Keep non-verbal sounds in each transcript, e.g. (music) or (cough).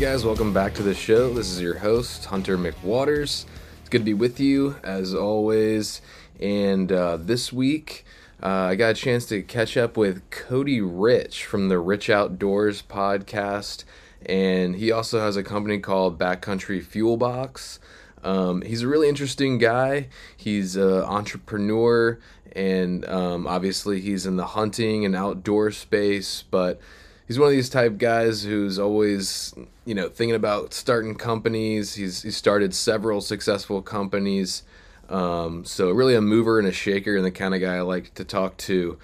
Guys, welcome back to the show. This is your host, Hunter McWaters. It's good to be with you as always. And uh, this week, uh, I got a chance to catch up with Cody Rich from the Rich Outdoors podcast. And he also has a company called Backcountry Fuel Box. Um, he's a really interesting guy. He's an entrepreneur, and um, obviously, he's in the hunting and outdoor space, but he's one of these type guys who's always you know thinking about starting companies. He's he started several successful companies. Um, so really a mover and a shaker and the kind of guy i like to talk to.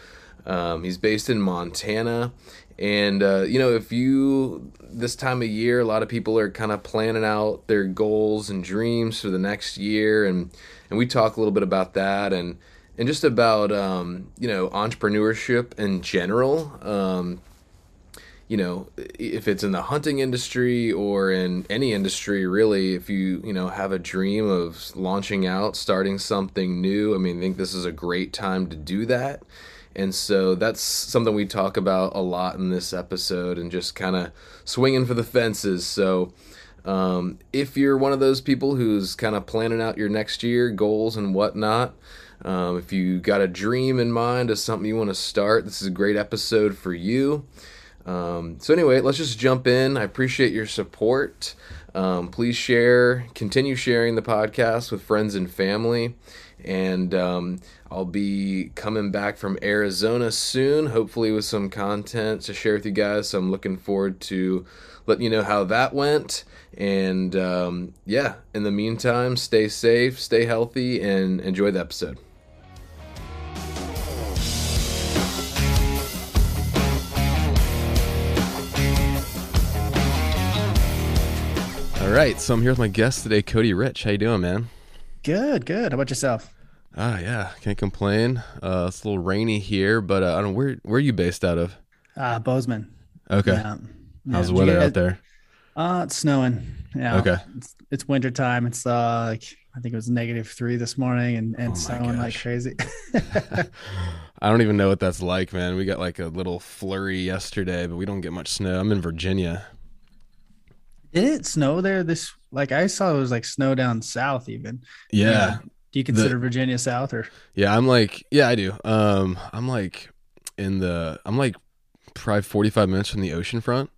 Um, he's based in montana. And uh, you know if you this time of year a lot of people are kind of planning out their goals and dreams for the next year. And and we talk a little bit about that and and just about um, you know entrepreneurship in general. Um, you know if it's in the hunting industry or in any industry really if you you know have a dream of launching out starting something new i mean i think this is a great time to do that. And so that's something we talk about a lot in this episode and just kind of swinging for the fences. So um, if you're one of those people who's kind of planning out your next year goals and whatnot um, if you got a dream in mind of something you want to start this is a great episode for you um, so anyway, let's just jump in. I appreciate your support. Um, please share, continue sharing the podcast with friends and family. And um, I'll be coming back from Arizona soon, hopefully with some content to share with you guys. So I'm looking forward to letting you know how that went. And um, yeah, in the meantime, stay safe, stay healthy, and enjoy the episode. All right, so I'm here with my guest today, Cody Rich. How you doing, man? Good, good. How about yourself? Ah, yeah, can't complain. Uh, it's a little rainy here, but uh, I don't know where where are you based out of? Uh, Bozeman. Okay. Yeah. How's the weather get- out there? Uh, it's snowing. Yeah. Okay. It's, it's winter time. It's uh like I think it was negative three this morning and, Oh and my snowing like crazy. (laughs) (laughs) I don't even know what that's like, man. We got like a little flurry yesterday, but we don't get much snow. I'm in Virginia. Did it snow there this like I saw it was like snow down south even. Yeah. Do you consider Virginia south or Yeah, I'm like, yeah, I do. Um, I'm like in the, I'm like probably 45 minutes from the ocean front.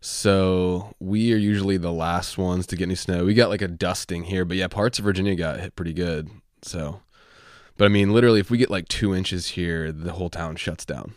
So we are usually the last ones to get any snow. We got like a dusting here, but yeah, parts of Virginia got hit pretty good. So, but I mean, literally, if we get like two inches here, the whole town shuts down.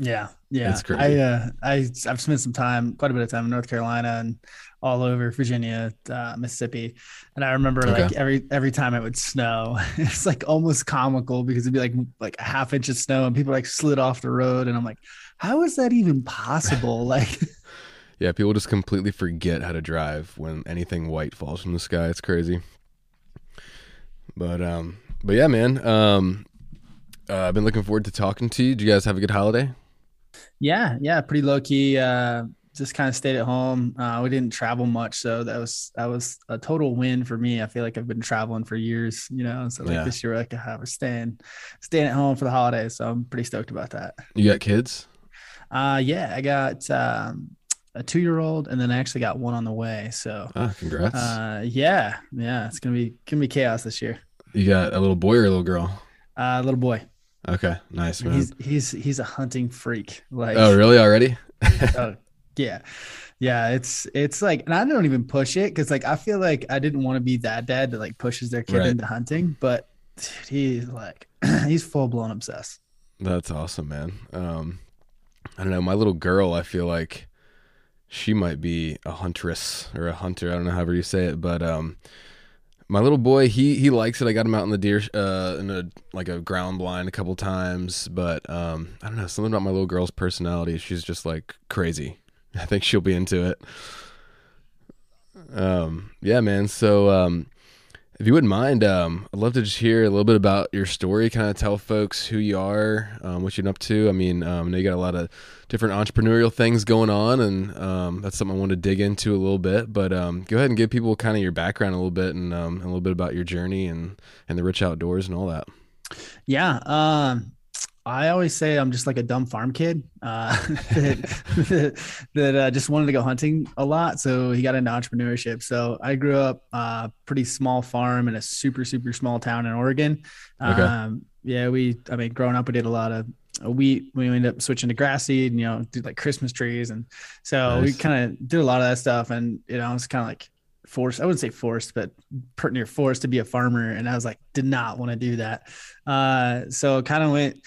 Yeah, yeah. It's crazy. I uh, I I've spent some time, quite a bit of time in North Carolina and all over Virginia, uh, Mississippi, and I remember like every every time it would snow, (laughs) it's like almost comical because it'd be like like a half inch of snow and people like slid off the road, and I'm like, how is that even possible? (laughs) Like, (laughs) Yeah, people just completely forget how to drive when anything white falls from the sky. It's crazy. But um, but yeah, man. Um, uh, I've been looking forward to talking to you. Do you guys have a good holiday? Yeah, yeah, pretty low key. Uh, just kind of stayed at home. Uh, we didn't travel much, so that was that was a total win for me. I feel like I've been traveling for years, you know. So like Yeah. this year, like I was staying staying at home for the holidays, so I'm pretty stoked about that. You got kids? Uh, yeah, I got um, a two year old, and then I actually got one on the way. So Ah, congrats. uh, yeah, yeah, it's gonna be gonna be chaos this year. you got a little boy or a little girl? Uh, little boy, Okay, nice man. he's he's he's a hunting freak. Like oh, really? Already? Oh, yeah. Yeah, it's it's like, and I don't even push it because like I feel like I didn't want to be that dad that like pushes their kid Right. into hunting, but dude, (clears throat) he's like he's full blown obsessed. That's awesome, man. Um, I don't know. My little girl, I feel like she might be a huntress or a hunter. I don't know however you say it, but um, my little boy, he he likes it. I got him out in the deer, uh, in a like a ground blind a couple times, but um, I don't know something about my little girl's personality. She's just like crazy. (laughs) I think she'll be into it. Um, yeah, man. So um, if you wouldn't mind, um, I'd love to just hear a little bit about your story. Kind of tell folks who you are, um, what you're up to. I mean, um, I know you got a lot of different entrepreneurial things going on, and um, that's something I want to dig into a little bit. But um, go ahead and give people kind of your background a little bit, and um, a little bit about your journey and and the rich outdoors and all that. Yeah. Um, I always say I'm just like a dumb farm kid uh, (laughs) that, (laughs) that uh, just wanted to go hunting a lot. So he got into entrepreneurship. So I grew up uh, pretty small farm in a super super small town in Oregon. Okay. Um, yeah, we I mean growing up we did a lot of wheat. We ended up switching to grass seed. And, you know, did like Christmas trees, and so nice. we kind of did a lot of that stuff. And you know, it's kind of like forced. I wouldn't say forced, but pretty near forced to be a farmer. And I was like, did not want to do that. Uh, so kind of went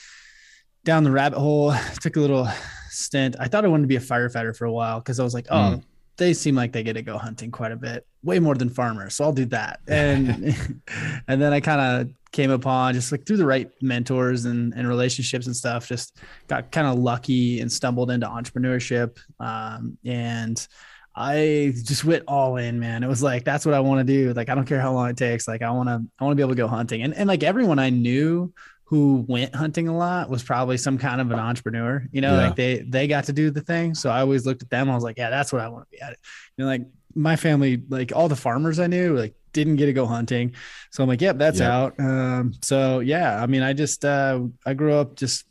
down the rabbit hole. (sighs) Took a little stint. I thought I wanted to be a firefighter for a while because I was like, oh, mm. they seem like they get to go hunting quite a bit, way more than farmers. So I'll do that. (laughs) And (laughs) and then I kind of came upon just like through the right mentors and, and relationships and stuff, just got kind of lucky and stumbled into entrepreneurship. Um, and I just went all in, man. It was like that's what I want to do. Like I don't care how long it takes. Like I want to I want to be able to go hunting. And and like everyone I knew who went hunting a lot was probably some kind of an entrepreneur. You know, yeah. like they they got to do the thing. So I always looked at them. I was like, yeah, that's what I want to be at. It. You know, like my family, like all the farmers I knew, like didn't get to go hunting. So I'm like, yep, that's yep. out. Um, so yeah, I mean, I just uh, I grew up just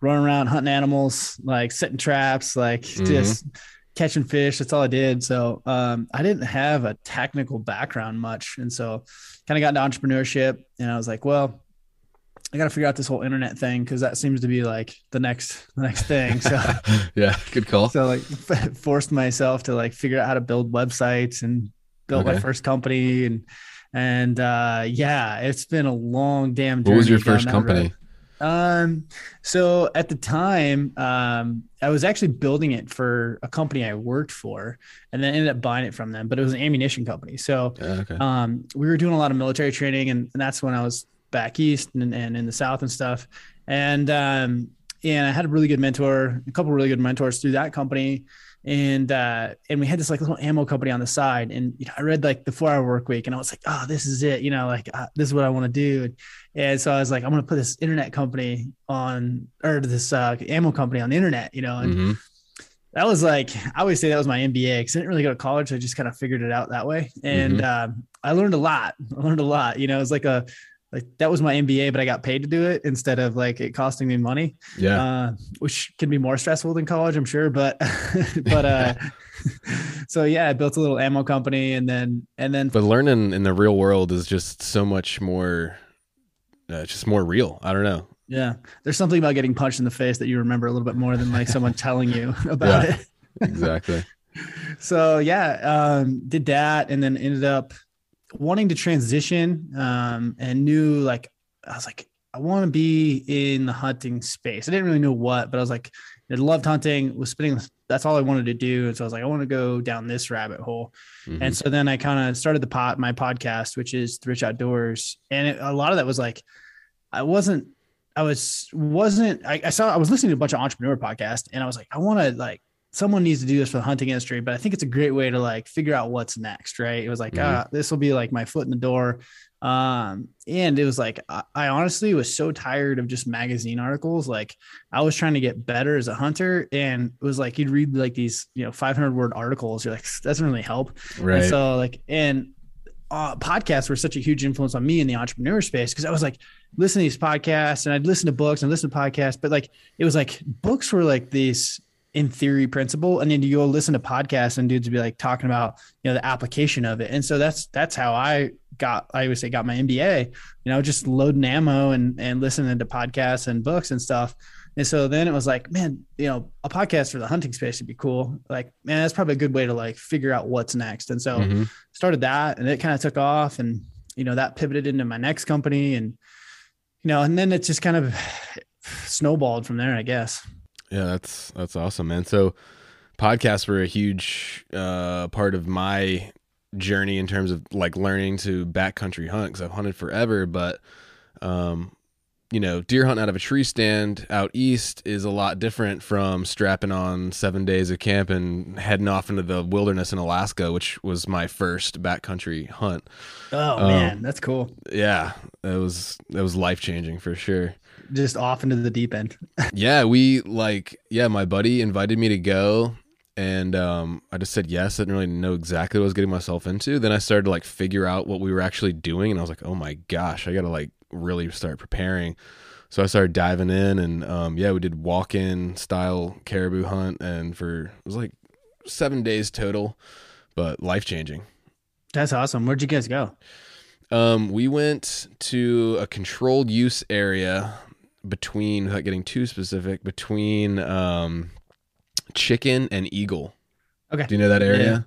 running around hunting animals, like setting traps, like mm-hmm. just catching fish. That's all I did. So um, I didn't have a technical background much, and so kind of got into entrepreneurship. And I was like, well, I got to figure out this whole internet thing because that seems to be like the next the next thing. So (laughs) yeah, good call. So like f- forced myself to like figure out how to build websites and built okay. my first company and and uh yeah, it's been a long damn. Journey. What was your first company? Road. Um, so at the time, um, I was actually building it for a company I worked for, and then ended up buying it from them. But it was an ammunition company. So, okay. um, we were doing a lot of military training, and, and that's when I was back east and, and in the south and stuff. And um, and I had a really good mentor, a couple really good mentors through that company. And uh, and we had this like little ammo company on the side. And you know, I read like the four hour work week, and I was like, oh, this is it. You know, like uh, this is what I want to do. And so I was like, I'm gonna put this internet company on, or this uh, ammo company on the internet. You know, and mm-hmm. that was like I always say that was my MBA because I didn't really go to college. I just kind of figured it out that way, and mm-hmm. uh, I learned a lot. I learned a lot. You know, it was like a like that was my MBA, but I got paid to do it instead of like it costing me money. Yeah. Uh, which can be more stressful than college, I'm sure. But, (laughs) but, uh, (laughs) so yeah, I built a little ammo company and then, and then, but learning in the real world is just so much more, uh, just more real. I don't know. Yeah. There's something about getting punched in the face that you remember a little bit more than like someone telling you (laughs) about yeah, it. exactly. So yeah, um, did that and then ended up wanting to transition um, and knew like I was like I want to be in the hunting space. I didn't really know what, but I was like I loved hunting. Was spending that's all I wanted to do, and so I was like I want to go down this rabbit hole. Mm-hmm. And so then I kind of started the pot my podcast, which is the Rich Outdoors, and it, a lot of that was like I wasn't I was wasn't I, I saw I was listening to a bunch of entrepreneur podcasts, and I was like I want to like someone needs to do this for the hunting industry, but I think it's a great way to like figure out what's next, right? It was like, mm-hmm. ah, this will be like my foot in the door. Um, and it was like, I, I, honestly was so tired of just magazine articles. Like I was trying to get better as a hunter and it was like, you'd read like these, you know, 500 word articles. You're like, doesn't really help. Right. And so like, and uh, podcasts were such a huge influence on me in the entrepreneur space because I was like listening to these podcasts and I'd listen to books and listen to podcasts, but like it was like books were like these in theory principle and then you go listen to podcasts and dudes be like talking about you know the application of it. And so that's that's how i got i would say got my mba you know just loading ammo and and listening to podcasts and books and stuff. And so then it was like man you know a podcast for the hunting space would be cool. Like man that's probably a good way to like figure out what's next. And so mm-hmm. started that and it kind of took off and you know that pivoted into my next company and you know and then it just kind of (sighs) snowballed from there i guess yeah, that's that's awesome, man. So podcasts were a huge uh, part of my journey in terms of like learning to backcountry hunt because I've hunted forever, but um, you know, deer hunt out of a tree stand out east is a lot different from strapping on seven days of camp and heading off into the wilderness in Alaska, which was my first backcountry hunt. Oh um, man, that's cool. Yeah, it was it was life changing for sure just off into the deep end. (laughs) yeah, we like yeah, my buddy invited me to go and um, I just said yes. I didn't really know exactly what I was getting myself into. Then I started to like figure out what we were actually doing, and I was like, oh my gosh, I got to like really start preparing. So I started diving in, and um, yeah, we did walk-in style caribou hunt, and for it was like seven days total, but life changing. That's awesome. Where'd you guys go? Um, we went to a controlled use area between, without getting too specific, between um, Chicken and Eagle. Okay. Do you know that area?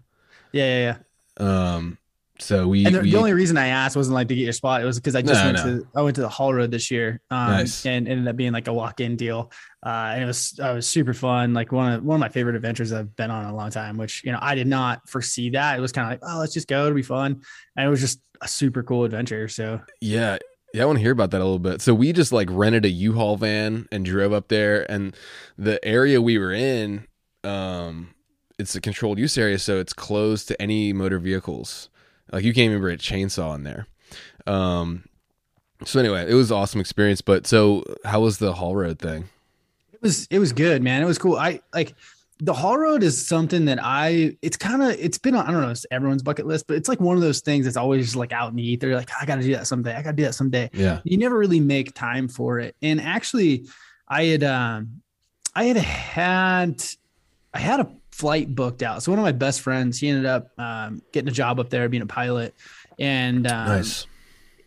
Yeah, yeah, yeah. Um, so we and the, we, the, only reason I asked wasn't like to get your spot. It was because I just No, went no. to I went to the Haul Road this year, um, Nice. and ended up being like a walk in deal. Uh, and it was uh, it was super fun. Like one of one of my favorite adventures I've been on in a long time. Which you know I did not foresee that. It was kind of like oh let's just go, it'll be fun, and it was just a super cool adventure. So Yeah. Yeah, I want to hear about that a little bit. So we just like rented a U-Haul van and drove up there and the area we were in um it's a controlled use area so it's closed to any motor vehicles. Like you can't even bring a chainsaw in there. Um so anyway, it was awesome experience, but so how was the Haul Road thing? it was it was good, man. It was cool. I like the Haul Road is something that I it's kind of it's been on I don't know it's everyone's bucket list, but it's like one of those things that's always like out in the ether. Like I got to do that someday. I got to do that someday. Yeah. You never really make time for it. And actually, I had um I had had I had a flight booked out. So one of my best friends, he ended up um, getting a job up there, being a pilot, and um, Nice.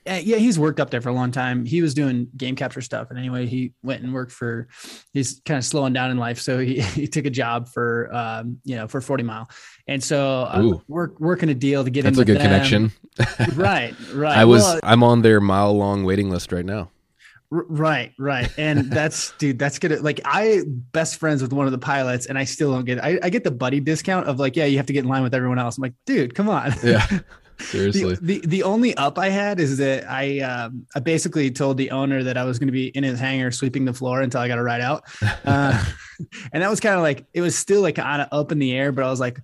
Uh, yeah, he's worked up there for a long time. He was doing game capture stuff, and anyway, he went and worked for. He's kind of slowing down in life, so he, (laughs) he took a job for um, you know for Forty Mile, and so uh, work working a deal to get him. That's a good them. connection. (laughs) right? Right. I was Well, I'm on their mile long waiting list right now. Right, right. And (laughs) that's dude, that's gonna like I best friends with one of the pilots and I still don't get I, I get the buddy discount of like, yeah, you have to get in line with everyone else. I'm like, dude, come on. Yeah. The, Seriously. the the only up I had is that I um I basically told the owner that I was gonna be in his hangar sweeping the floor until I got a ride out. (laughs) Uh, and that was kind of like it was still like kind of up in the air, but I was like,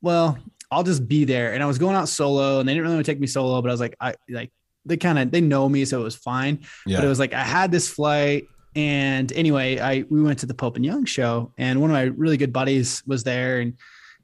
well, I'll just be there. And I was going out solo and they didn't really want to take me solo, but I was like, I like they kind of they know me, so it was fine but it was like I had this flight and anyway I we went to the Pope and Young show and one of my really good buddies was there and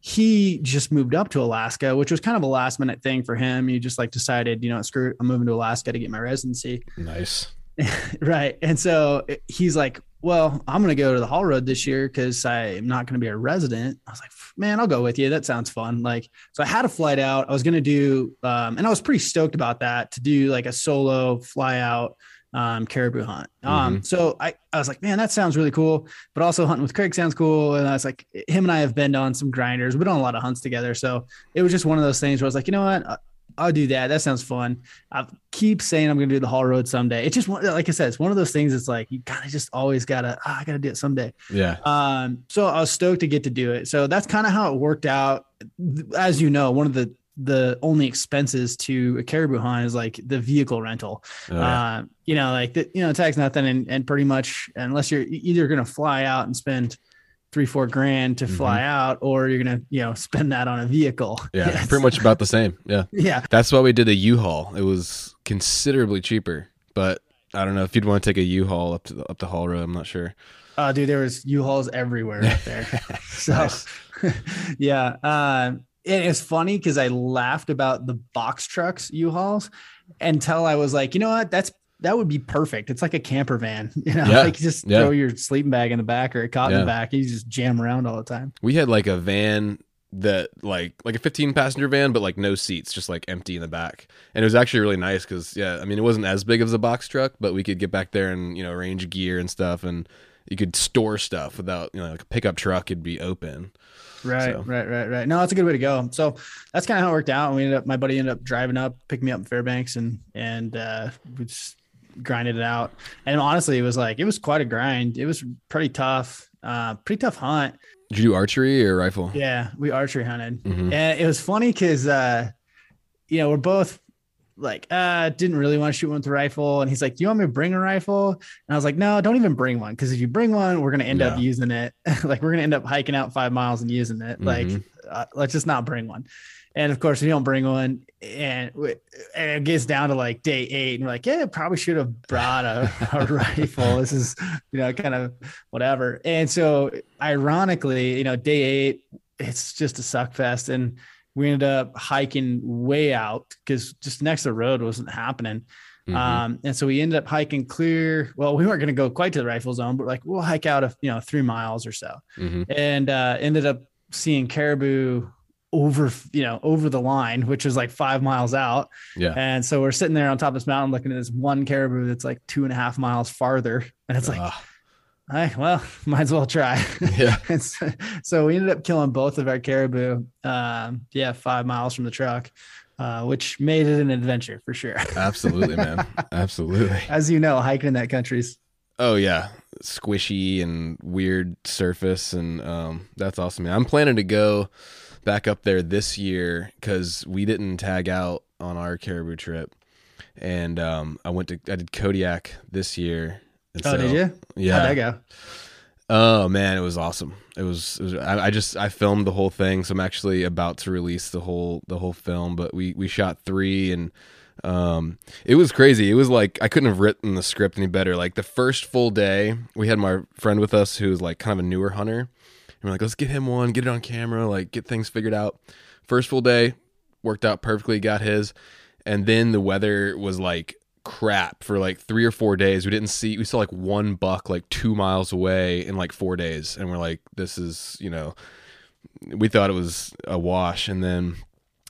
he just moved up to Alaska which was kind of a last minute thing for him. He just like decided you know screw it, I'm moving to Alaska to get my residency. Nice. (laughs) right. And so he's like well I'm gonna go to the Haul Road this year because I'm not gonna be a resident. I was like man I'll go with you. That sounds fun. Like so I had a flight out. I was gonna do um, and I was pretty stoked about that to do like a solo fly out um, caribou hunt um, so I, I was like man that sounds really cool but also hunting with Craig sounds cool and I was like him and I have been on some grinders we've on a lot of hunts together so it was just one of those things where I was like you know what I- I'll do that. That sounds fun. I keep saying I'm going to do the Haul Road someday. It's just like I said, it's one of those things. It's like you kind of just always gotta. "Ah, I gotta do it someday. Yeah. Um, so I was stoked to get to do it. So that's kind of how it worked out. As you know, one of the the only expenses to a caribou hunt is like the vehicle rental. Oh, yeah. Uh, you know, like the, you know, tax nothing, and and pretty much unless you're either going to fly out and spend three four grand to fly out, or you're gonna you know spend that on a vehicle. (laughs) yeah. Yes. Pretty much about the same. Yeah. (laughs) Yeah. That's why we did a U-Haul. It was considerably cheaper, but I don't know if you'd want to take a U-Haul up to the, up the Haul Road. I'm not sure. Uh, dude, there was U-Hauls everywhere up there. (laughs) so, yeah. Um, and it's funny because I laughed about the box trucks U-Hauls until I was like, you know what? That's that would be perfect. It's like a camper van, (laughs) you know, Yeah. like you just Yeah. throw your sleeping bag in the back or a cot in the back. And you just jam around all the time. We had like a van that like like a 15 passenger van, but like no seats, just like empty in the back. And it was actually really nice because yeah, I mean it wasn't as big as a box truck, but we could get back there and you know arrange gear and stuff, and you could store stuff without you know like a pickup truck. It'd be open. Right, So- right, right, right. No, that's a good way to go. So that's kind of how it worked out. And we ended up, my buddy ended up driving up, picked me up in Fairbanks, and and uh, we just grinded it out. And honestly, it was like it was quite a grind. It was pretty tough, uh, pretty tough hunt. Did you do archery or rifle? Yeah, we archery hunted, Mhm. and it was funny because uh, you know we're both like uh didn't really want to shoot one with a rifle. And he's like do you want me to bring a rifle? And i was like no don't even bring one because if you bring one we're gonna end up using it. (laughs) Like we're gonna end up hiking out five miles and using it. Like Mhm. uh, let's just not bring one. And of course we don't bring one and, we- and it gets down to like day eight and we're like yeah probably should have brought a, a (laughs) rifle. This is you know kind of whatever. And so ironically you know day eight it's just a suck fest. And we ended up hiking way out because just next to the road wasn't happening Mhm. Um, and so we ended up hiking clear. Well, we weren't going to go quite to the rifle zone, but like we'll hike out of you know three miles or so, Mhm. and uh, ended up seeing caribou over you know over the line, which was like five miles out. Yeah. And so we're sitting there on top of this mountain looking at this one caribou that's like two and a half miles farther, and it's like, Ah, "Hey, well, (laughs) might as well try. yeah. (laughs) So, so we ended up killing both of our caribou. Um, yeah, five miles from the truck, uh, which made it an adventure for sure. (laughs) Absolutely, man. Absolutely. As you know, hiking in that country's Oh yeah, squishy and weird surface, and um, that's awesome. Man. I'm planning to go back up there this year because we didn't tag out on our caribou trip, and um, I went to I did Kodiak this year. And Oh, so- did you? Yeah. How'd that go? Oh man, it was awesome. It was. It was I, I just I filmed the whole thing, so I'm actually about to release the whole the whole film. But we we shot three, and um, it was crazy. It was like I couldn't have written the script any better. Like the first full day, we had my friend with us who's like kind of a newer hunter, and we're like, let's get him one, get it on camera, like get things figured out. First full day worked out perfectly, got his, and then the weather was like crap for like three or four days. We didn't see we saw like one buck like two miles away in like four days, and we're like, this is you know, we thought it was a wash, and then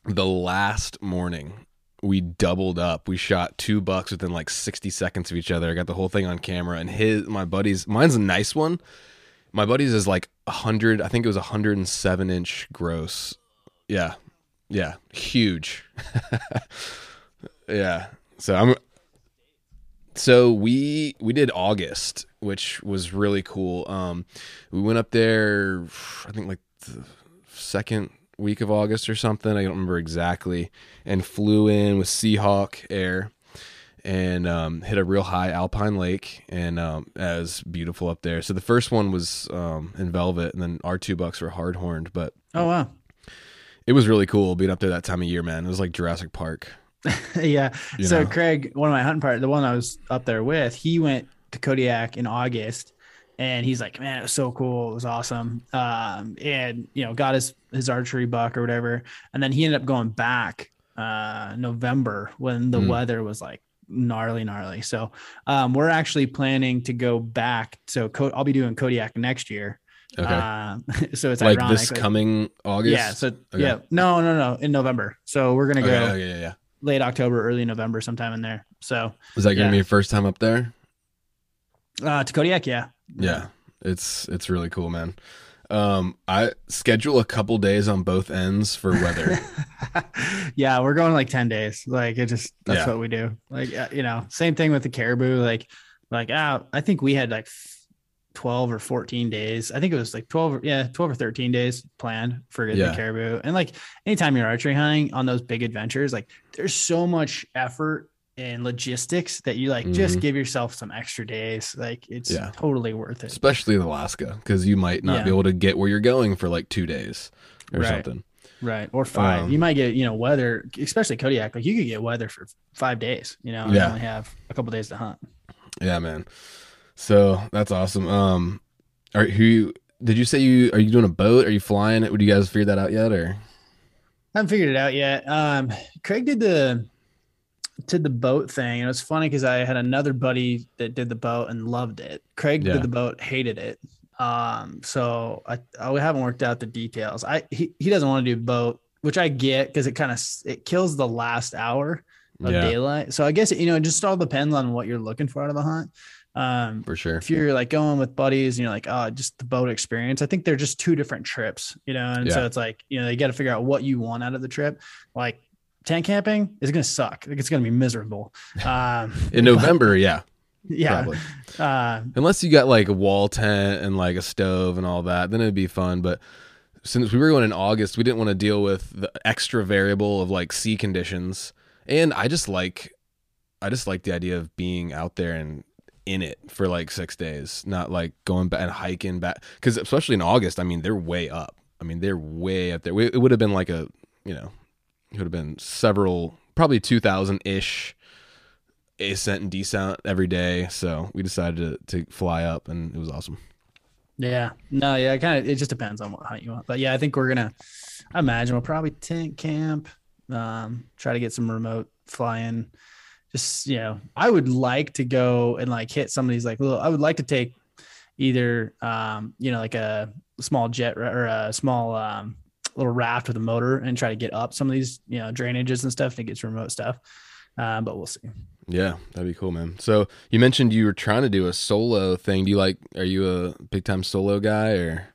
the last morning we doubled up. We shot two bucks within like sixty seconds of each other. I got the whole thing on camera, and his my buddy's mine's a nice one. My buddy's is like a hundred. I think it was a hundred and seven inch gross. Yeah, yeah, huge. (laughs) yeah. So I'm so we we did August, which was really cool. Um, we went up there, I think like the second week of August or something. I don't remember exactly, and flew in with Seahawk Air and um, hit a real high alpine lake, and um, it was beautiful up there. So the first one was um, in Velvet, and then our two bucks were hard horned, but Oh wow. it was really cool being up there that time of year, man. It was like Jurassic Park. (laughs) yeah. You so know? Craig, one of my hunting partners, the one I was up there with, he went to Kodiak in August and he's like, man, it was so cool. It was awesome. Um, and you know, got his, his archery buck or whatever. And then he ended up going back, uh, November when the Mm. weather was like gnarly, gnarly. So, um, we're actually planning to go back. So Co- I'll be doing Kodiak next year. Okay. Um, (laughs) so it's like ironic. this like- coming August. yeah. So Okay. yeah, no, no, no, in November. So we're going to Okay, go okay, yeah, yeah. Late October, early November, sometime in there. So Is that gonna Yeah. be your first time up there? uh, to Kodiak, yeah, Yeah, it's it's really cool, man. Um, I schedule a couple days on both ends for weather. (laughs) yeah, we're going like ten days. Like it just that's Yeah. what we do. Like uh, you know, same thing with the caribou. Like like ah, I think we had like twelve or fourteen days. I think it was like twelve, yeah, twelve or thirteen days planned for Yeah. the caribou. And like anytime you're archery hunting on those big adventures, like there's so much effort and logistics that you like just Mhm. give yourself some extra days. Like it's Yeah. totally worth it. especially in Alaska, because you might not be able to get where you're going for like two days or Right. something. Right. Or five. Um, you might get, you know, weather, especially Kodiak. Like you could get weather for five days, you know, and Yeah. only have a couple days to hunt. Yeah, man. So that's awesome. Um, are who did you say you are you doing a boat? Are you flying it? Would you guys figure that out yet? Or I haven't figured it out yet. Um, Craig did the did the boat thing, and it was funny because I had another buddy that did the boat and loved it. Craig Yeah. did the boat, hated it. Um, so I, I we haven't worked out the details. I he, he doesn't want to do boat, which I get because it kind of it kills the last hour of yeah, daylight. So I guess you know it just all depends on what you're looking for out of the hunt. Um, for sure. if you're like going with buddies and you're like, oh, just the boat experience, I think they're just two different trips, you know? And so it's like, you know, you got to figure out what you want out of the trip. Like tent camping is going to suck. Like it's going to be miserable. Um, (laughs) In November, yeah, (laughs) yeah. probably. Uh, Unless you got like a wall tent and like a stove and all that, then it'd be fun. But since we were going in August, we didn't want to deal with the extra variable of like sea conditions. And I just like, I just like the idea of being out there and in it for like six days, not like going back and hiking back. Because especially in August, I mean, they're way up. I mean, they're way up there. It would have been like a, you know, it would have been several, probably two thousand ish ascent and descent every day. So we decided to, to fly up, and it was awesome. yeah. No, yeah. Kind of, it just depends on what hunt you want. But yeah, I think we're going to, I imagine we'll probably tent camp, um, try to get some remote flying, you know, I would like to go and like hit some of these like little. I would like to take either um, you know like a small jet or a small um, little raft with a motor and try to get up some of these you know drainages and stuff to get some remote stuff. Um, but we'll see. Yeah, that'd be cool, man. So you mentioned you were trying to do a solo thing. Do you like? Are you a big time solo guy or?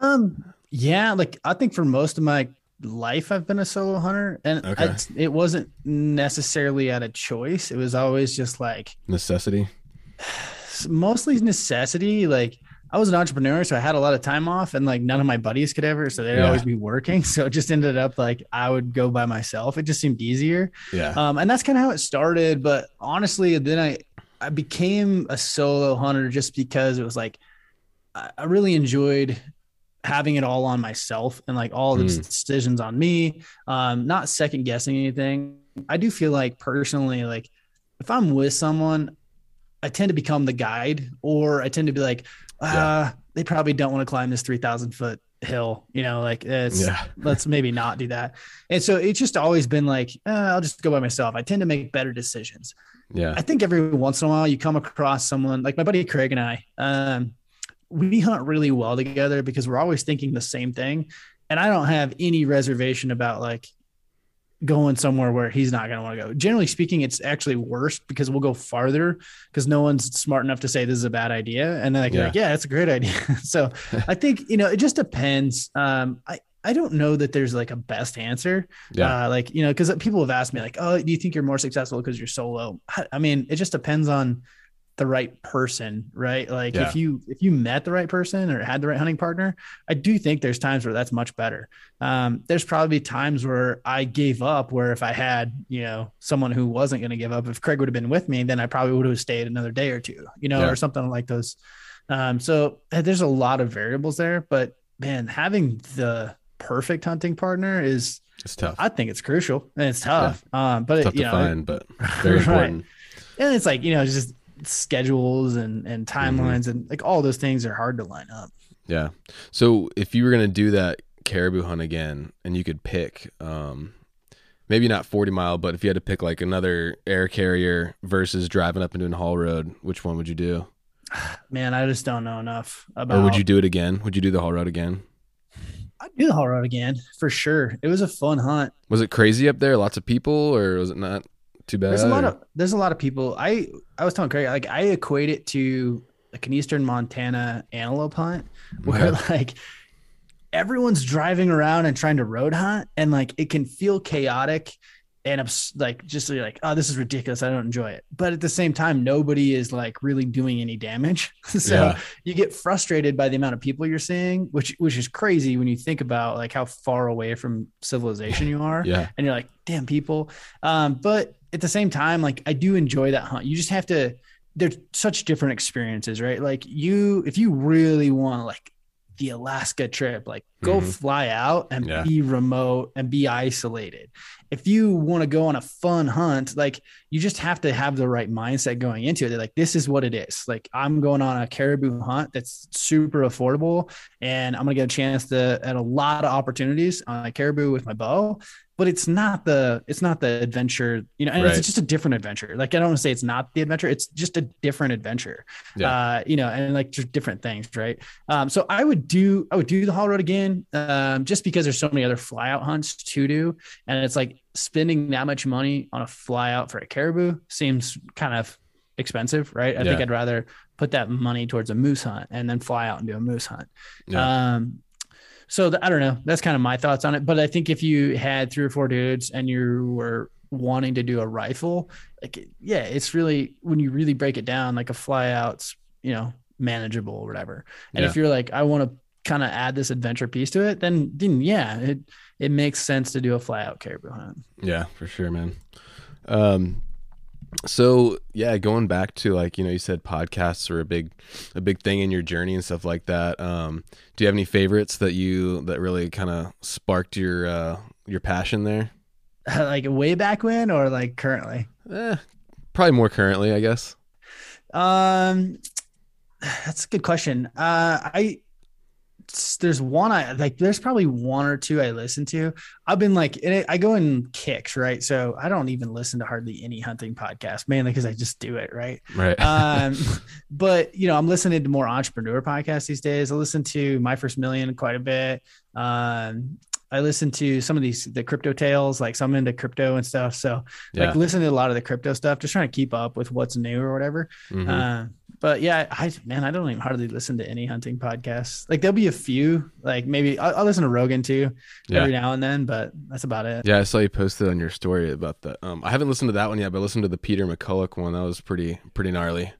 Um. Yeah, like I think for most of my life I've been a solo hunter, and Okay. I, it wasn't necessarily out of choice. It was always just like necessity? (sighs) mostly necessity. Like I was an entrepreneur, so I had a lot of time off, and like none of my buddies could ever, so they'd Yeah. always be working. (laughs) So it just ended up like I would go by myself. It just seemed easier, Yeah. um, and that's kind of how it started. But honestly, then I I became a solo hunter just because it was like I, I really enjoyed having it all on myself and like all the Mm. decisions on me um not second guessing anything i do feel like personally like if i'm with someone i tend to become the guide or i tend to be like uh Yeah. they probably don't want to climb this 3000 foot hill you know like it's Yeah. (laughs) let's maybe not do that and so it's just always been like uh, i'll just go by myself i tend to make better decisions Yeah. I think every once in a while you come across someone like my buddy Craig and I. Um, we hunt really well together because we're always thinking the same thing, and I don't have any reservation about like going somewhere where he's not going to want to go. Generally speaking, it's actually worse because we'll go farther because no one's smart enough to say this is a bad idea, and then I can Yeah. like, yeah, it's a great idea. (laughs) so (laughs) I think you know it just depends. Um, I I don't know that there's like a best answer. Yeah. Uh, like, you know, because people have asked me, like, oh, do you think you're more successful because you're solo? I- I mean, it just depends on the right person, right? Like Yeah. if you if you met the right person or had the right hunting partner, I do think there's times where that's much better. Um, there's probably times where I gave up where if I had, you know, someone who wasn't going to give up, if Craig would have been with me, then I probably would have stayed another day or two, you know, Yeah. or something like those. Um, so uh, there's a lot of variables there, but man, having the perfect hunting partner is It's tough. I think it's crucial and it's tough. Um, but tough it, you to know, find, but (laughs) very Right. important. and it's like you know, just schedules and and Mm-hmm. timelines and like all those things are hard to line up. Yeah. So if you were gonna do that caribou hunt again, and you could pick, um, maybe not forty mile, but if you had to pick like another air carrier versus driving up and doing haul road, which one would you do? (sighs) Man, I just don't know enough about. Or would you do it again? Would you do the haul road again? I'd do the haul road again for sure. It was a fun hunt. Was it crazy up there? Lots of people, or was it not too bad? There's a lot of there's a lot of people. I I was telling Craig like I equate it to like an eastern Montana antelope hunt (laughs) where Okay. like everyone's driving around and trying to road hunt and like it can feel chaotic and abs- like just like oh this is ridiculous I don't enjoy it but at the same time nobody is like really doing any damage (laughs) so Yeah. you get frustrated by the amount of people you're seeing which which is crazy when you think about like how far away from civilization you are (laughs) yeah, and you're like, damn people. Um, but at the same time, like I do enjoy that hunt. You just have to. There's such different experiences, right? Like you, if you really want like the Alaska trip, like go Mhm. fly out and Yeah. be remote and be isolated. If you want to go on a fun hunt, like you just have to have the right mindset going into it. They're like, this is what it is. Like I'm going on a caribou hunt that's super affordable, and I'm gonna get a chance to at a lot of opportunities on a caribou with my bow but it's not the it's not the adventure you know and Right. it's just a different adventure. Like i don't want to say it's not the adventure it's just a different adventure. Yeah. uh you know and like just different things right? Um so i would do i would do the haul road again um just because there's so many other flyout hunts to do and it's like spending that much money on a flyout for a caribou seems kind of expensive right? I think i'd rather put that money towards a moose hunt and then fly out and do a moose hunt. Yeah, um, so th- I don't know. That's kind of my thoughts on it. But I think if you had three or four dudes and you were wanting to do a rifle, like yeah, it's really when you really break it down, like a fly out's you know manageable or whatever. And Yeah. if you're like, I want to kind of add this adventure piece to it, then then yeah, it it makes sense to do a fly out caribou hunt. yeah, for sure, man. Um, so yeah, going back to like you know, you said podcasts are a big, a big thing in your journey and stuff like that. Um, do you have any favorites that you that really kind of sparked your uh your passion there? (laughs) like way back when or like currently. Eh, probably more currently, I guess. Um, (sighs) that's a good question. Uh, I there's one I like. There's probably one or two I listen to. I've been like, it, I go in kicks, right? So I don't even listen to hardly any hunting podcast, mainly because I just do it, right? Right. um, (laughs) but you know, I'm listening to more entrepreneur podcasts these days. I listen to My First Million quite a bit. Um, I listen to some of these the crypto tales, like some into crypto and stuff. So Yeah. like listen to a lot of the crypto stuff, just trying to keep up with what's new or whatever. Mhm. Uh, but yeah, I man, I don't even hardly listen to any hunting podcasts. Like there'll be a few, like maybe I'll, I'll listen to Rogan too Yeah. every now and then, but that's about it. Yeah, I saw you posted on your story about that. Um, I haven't listened to that one yet, but I listened to the Peter McCullough one. That was pretty pretty gnarly.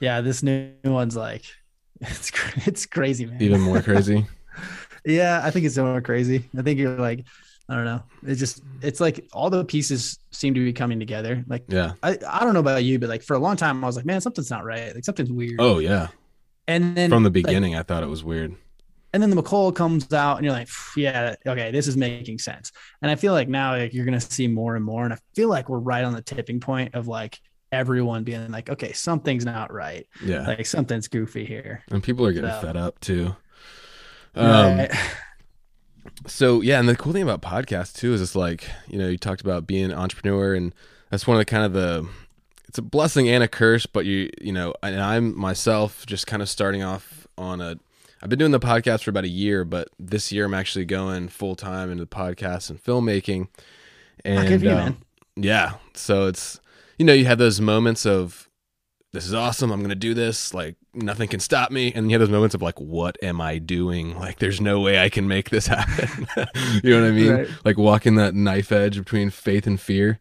Yeah, this new one's like (laughs) it's it's crazy, man. Even more crazy. (laughs) yeah, I think it's more crazy. I think you're like, I don't know. It's just it's like all the pieces seem to be coming together. Like Yeah. I, I don't know about you, but like for a long time I was like, man, something's not right. Like something's weird. Oh yeah. and then From the like, beginning, I thought it was weird. and then the McCall comes out and you're like, yeah, okay, this is making sense. And I feel like now like, you're gonna see more and more. And I feel like we're right on the tipping point of like everyone being like, okay, something's not right. Yeah. Like something's goofy here. and people are getting So- fed up too. Um, Right. (laughs) So yeah, and the cool thing about podcasts too is it's like you know you talked about being an entrepreneur, and that's one of the kind of the it's a blessing and a curse. But you you know, and I'm myself just kind of starting off on a. I've been doing the podcast for about a year, but this year I'm actually going full time into the podcast and filmmaking. And you, um, man. yeah, so it's you know you have those moments of this is awesome. I'm gonna do this. Like nothing can stop me. And you have those moments of like, what am I doing? Like there's no way I can make this (laughs) happen. you know what I mean? Right. Like walking that knife edge between faith and fear.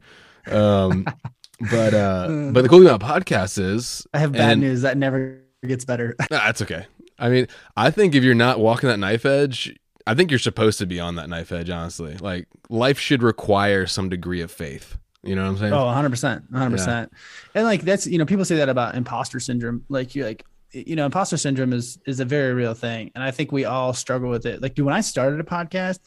Um, (laughs) but uh, but the cool thing about podcasts is I have bad and- news. That never gets better. (laughs) Nah, that's okay. I mean, I think if you're not walking that knife edge, I think you're supposed to be on that knife edge. Honestly, like life should require some degree of faith. You know what I'm saying? Oh, 100%. 100%. And like that's, you know, people say that about imposter syndrome. Like you like you know, imposter syndrome is is a very real thing. And I think we all struggle with it. Like dude, when I started a podcast,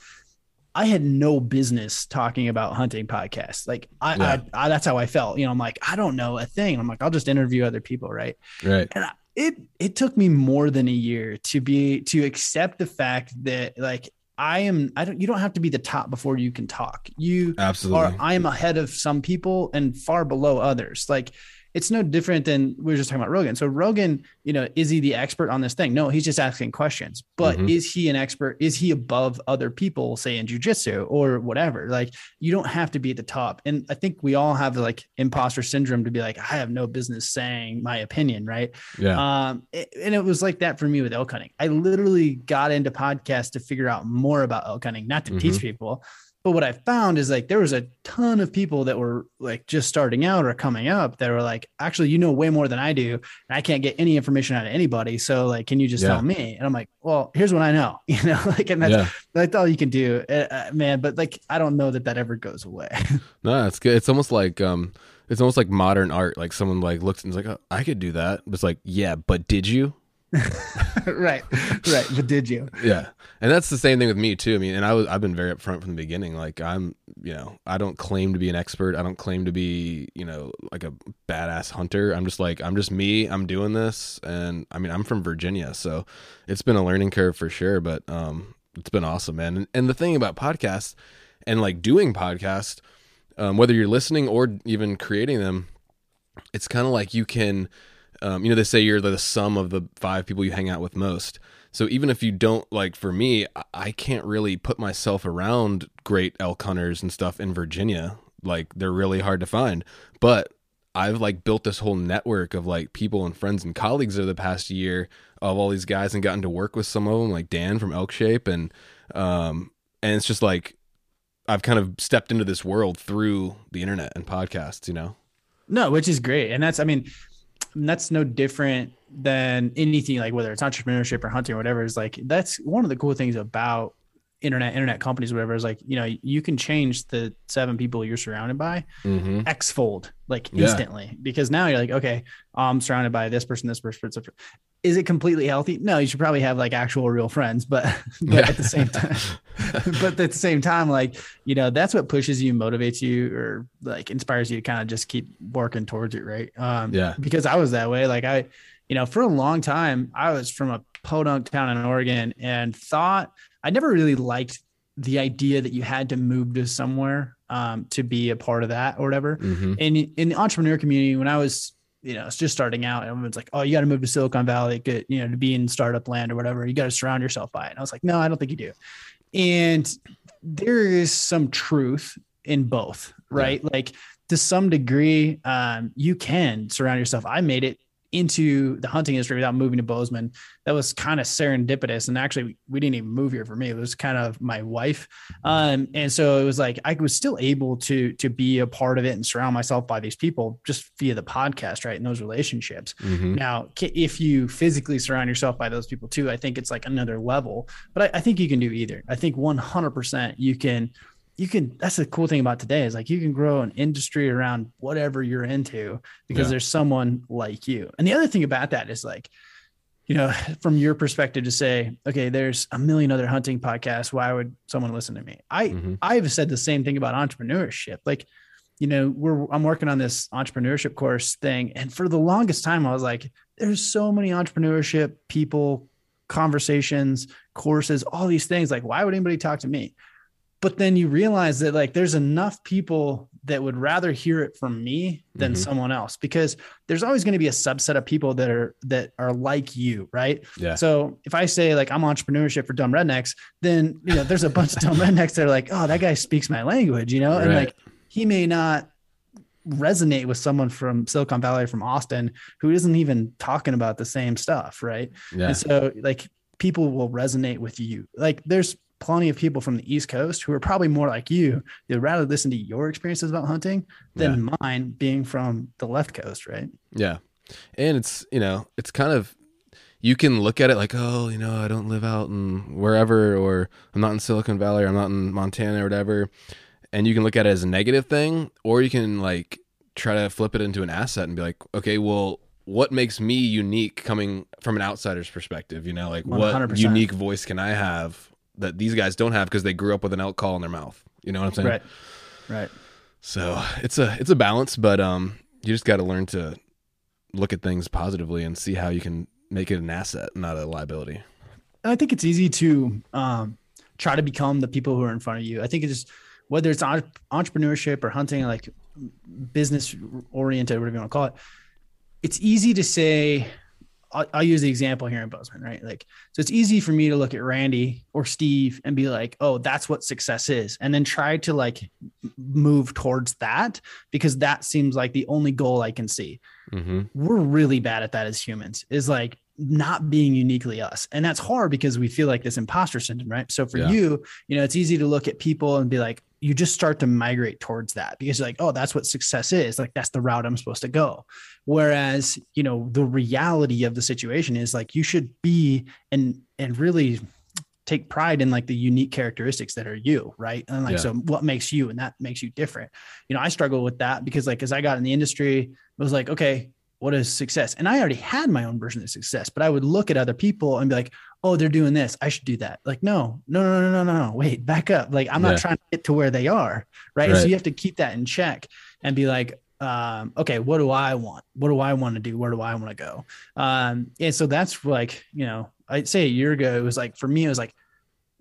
I had no business talking about hunting podcasts. Like I, Yeah. I, I that's how I felt. You know, I'm like, I don't know a thing. I'm like, I'll just interview other people, right? Right. and I, it it took me more than a year to be to accept the fact that like I am I don't you don't have to be the top before you can talk. You Absolutely. or I am ahead of some people and far below others. Like it's no different than we were just talking about Rogan. So Rogan, you know, is he the expert on this thing? No, he's just asking questions. But Mhm. is he an expert? Is he above other people, say in jujitsu or whatever? Like you don't have to be at the top. And I think we all have like imposter syndrome to be like, I have no business saying my opinion, right? yeah. Um, and it was like that for me with elk hunting. I literally got into podcasts to figure out more about elk hunting, not to Mhm. teach people. But what I found is like there was a ton of people that were like just starting out or coming up that were like, actually, you know way more than I do, and I can't get any information out of anybody. So like, can you just Yeah. tell me? And I'm like, well, here's what I know, (laughs) you know, like, and that's yeah. that's all you can do, uh, uh, man. But like, I don't know that that ever goes away. (laughs) No, that's good. It's almost like um, it's almost like modern art. Like someone like looks and is like, oh, I could do that. But it's like, yeah, but did you? (laughs) right, right. But did you? Yeah, and that's the same thing with me too. I mean, and I was I've been very upfront from the beginning. Like I'm, you know, I don't claim to be an expert. I don't claim to be, you know, like a badass hunter. I'm just like I'm just me. I'm doing this, and I mean, I'm from Virginia, so it's been a learning curve for sure. But um, it's been awesome, man. And, and the thing about podcasts and like doing podcasts, um, whether you're listening or even creating them, it's kind of like you can um, you know they say you're the sum of the five people you hang out with most. So even if you don't like for me I- can't really put myself around great elk hunters and stuff in virginia. Like they're really hard to find. But i've like built this whole network of like people and friends and colleagues over the past year of all these guys and gotten to work with some of them like dan from elk shape. And um and it's just like i've kind of stepped into this world through the internet and podcasts you know? No, which is great. And that's, I mean, that's no different than anything like whether it's entrepreneurship or hunting or whatever. Is like that's one of the cool things about internet, internet companies, whatever, is like, you know, you can change the seven people you're surrounded by mm-hmm. X fold like Yeah. instantly because now you're like, okay, I'm surrounded by this person, this person, this person. Is it completely healthy? No, you should probably have like actual real friends, but, (laughs) but Yeah. at the same time, (laughs) but at the same time, like, you know, that's what pushes you, motivates you, or like inspires you to kind of just keep working towards it. Right. Um, Yeah. because I was that way. Like, I, you know, for a long time, I was from a podunk town in Oregon and thought I never really liked the idea that you had to move to somewhere um, to be a part of that or whatever. Mm-hmm. And in the entrepreneur community, when I was, you know, it's just starting out, And everyone's like, "Oh, you got to move to Silicon Valley, get you know, to be in startup land or whatever. You got to surround yourself by it." And I was like, "No, I don't think you do." And there is some truth in both, right? Like to some degree, um, you can surround yourself. I made it into the hunting industry without moving to Bozeman. That was kind of serendipitous. And actually, we didn't even move here for me. It was kind of my wife. Um, and so it was like I was still able to to be a part of it and surround myself by these people just via the podcast, right? And those relationships. Mm-hmm. Now, if you physically surround yourself by those people too, I think it's like another level. But I, I think you can do either. I think 100% you can you can that's the cool thing about today is like you can grow an industry around whatever you're into because Yeah. there's someone like you. And the other thing about that is like you know (laughs) from your perspective to say okay there's a million other hunting podcasts. Why would someone listen to me? I Mhm. i've said the same thing about entrepreneurship. Like you know we're i'm working on this entrepreneurship course thing. And for the longest time i was like there's so many entrepreneurship people conversations courses all these things. Like why would anybody talk to me but then you realize that like there's enough people that would rather hear it from me than Mhm. someone else because there's always going to be a subset of people that are that are like you right Yeah. so if i say like i'm entrepreneurship for dumb rednecks then you know there's a bunch of dumb (laughs) rednecks that are like oh that guy speaks my language you know and like he may not resonate with someone from silicon valley from austin who isn't even talking about the same stuff right Yeah. and so like people will resonate with you. Like there's plenty of people from the East Coast who are probably more like you. They'd rather listen to your experiences about hunting than mine being from the left coast, right? Yeah. And it's, you know, it's kind of you can look at it like, oh, you know, I don't live out in wherever or I'm not in Silicon Valley or I'm not in Montana or whatever. And you can look at it as a negative thing or you can like try to flip it into an asset and be like, okay, well, what makes me unique coming from an outsider's perspective, you know, like what 100%. unique voice can I have that these guys don't have because they grew up with an elk call in their mouth. You know what I'm saying? Right. Right. So it's a it's a balance, but um, you just got to learn to look at things positively and see how you can make it an asset, not a liability. And I think it's easy to um, try to become the people who are in front of you. I think it's just whether it's entrepreneurship or hunting, like business oriented, whatever you want to call it. It's easy to say. I'll, I'll use the example here in Bozeman, right? Like, so it's easy for me to look at Randy or Steve and be like, "Oh, that's what success is," and then try to like move towards that because that seems like the only goal I can see Mm-hmm. we're really bad at that as humans is like not being uniquely us and that's hard because we feel like this imposter syndrome right so for Yeah. you you know it's easy to look at people and be like you just start to migrate towards that because you're like oh that's what success is. Like that's the route i'm supposed to go. Whereas you know the reality of the situation is like you should be and and really take pride in like the unique characteristics that are you right? And like Yeah. so what makes you and that makes you different. You know i struggle with that because like as i got in the industry it was like okay what is success? And i already had my own version of success but i would look at other people and be like oh they're doing this. I should do that. Like no no no no no no no. Wait back up. Like i'm Yeah. not trying to get to where they are right? Right. so you have to keep that in check and be like um, okay what do i want? What do i want to do? Where do i want to go? Um, and so that's like you know i'd say a year ago it was like for me it was like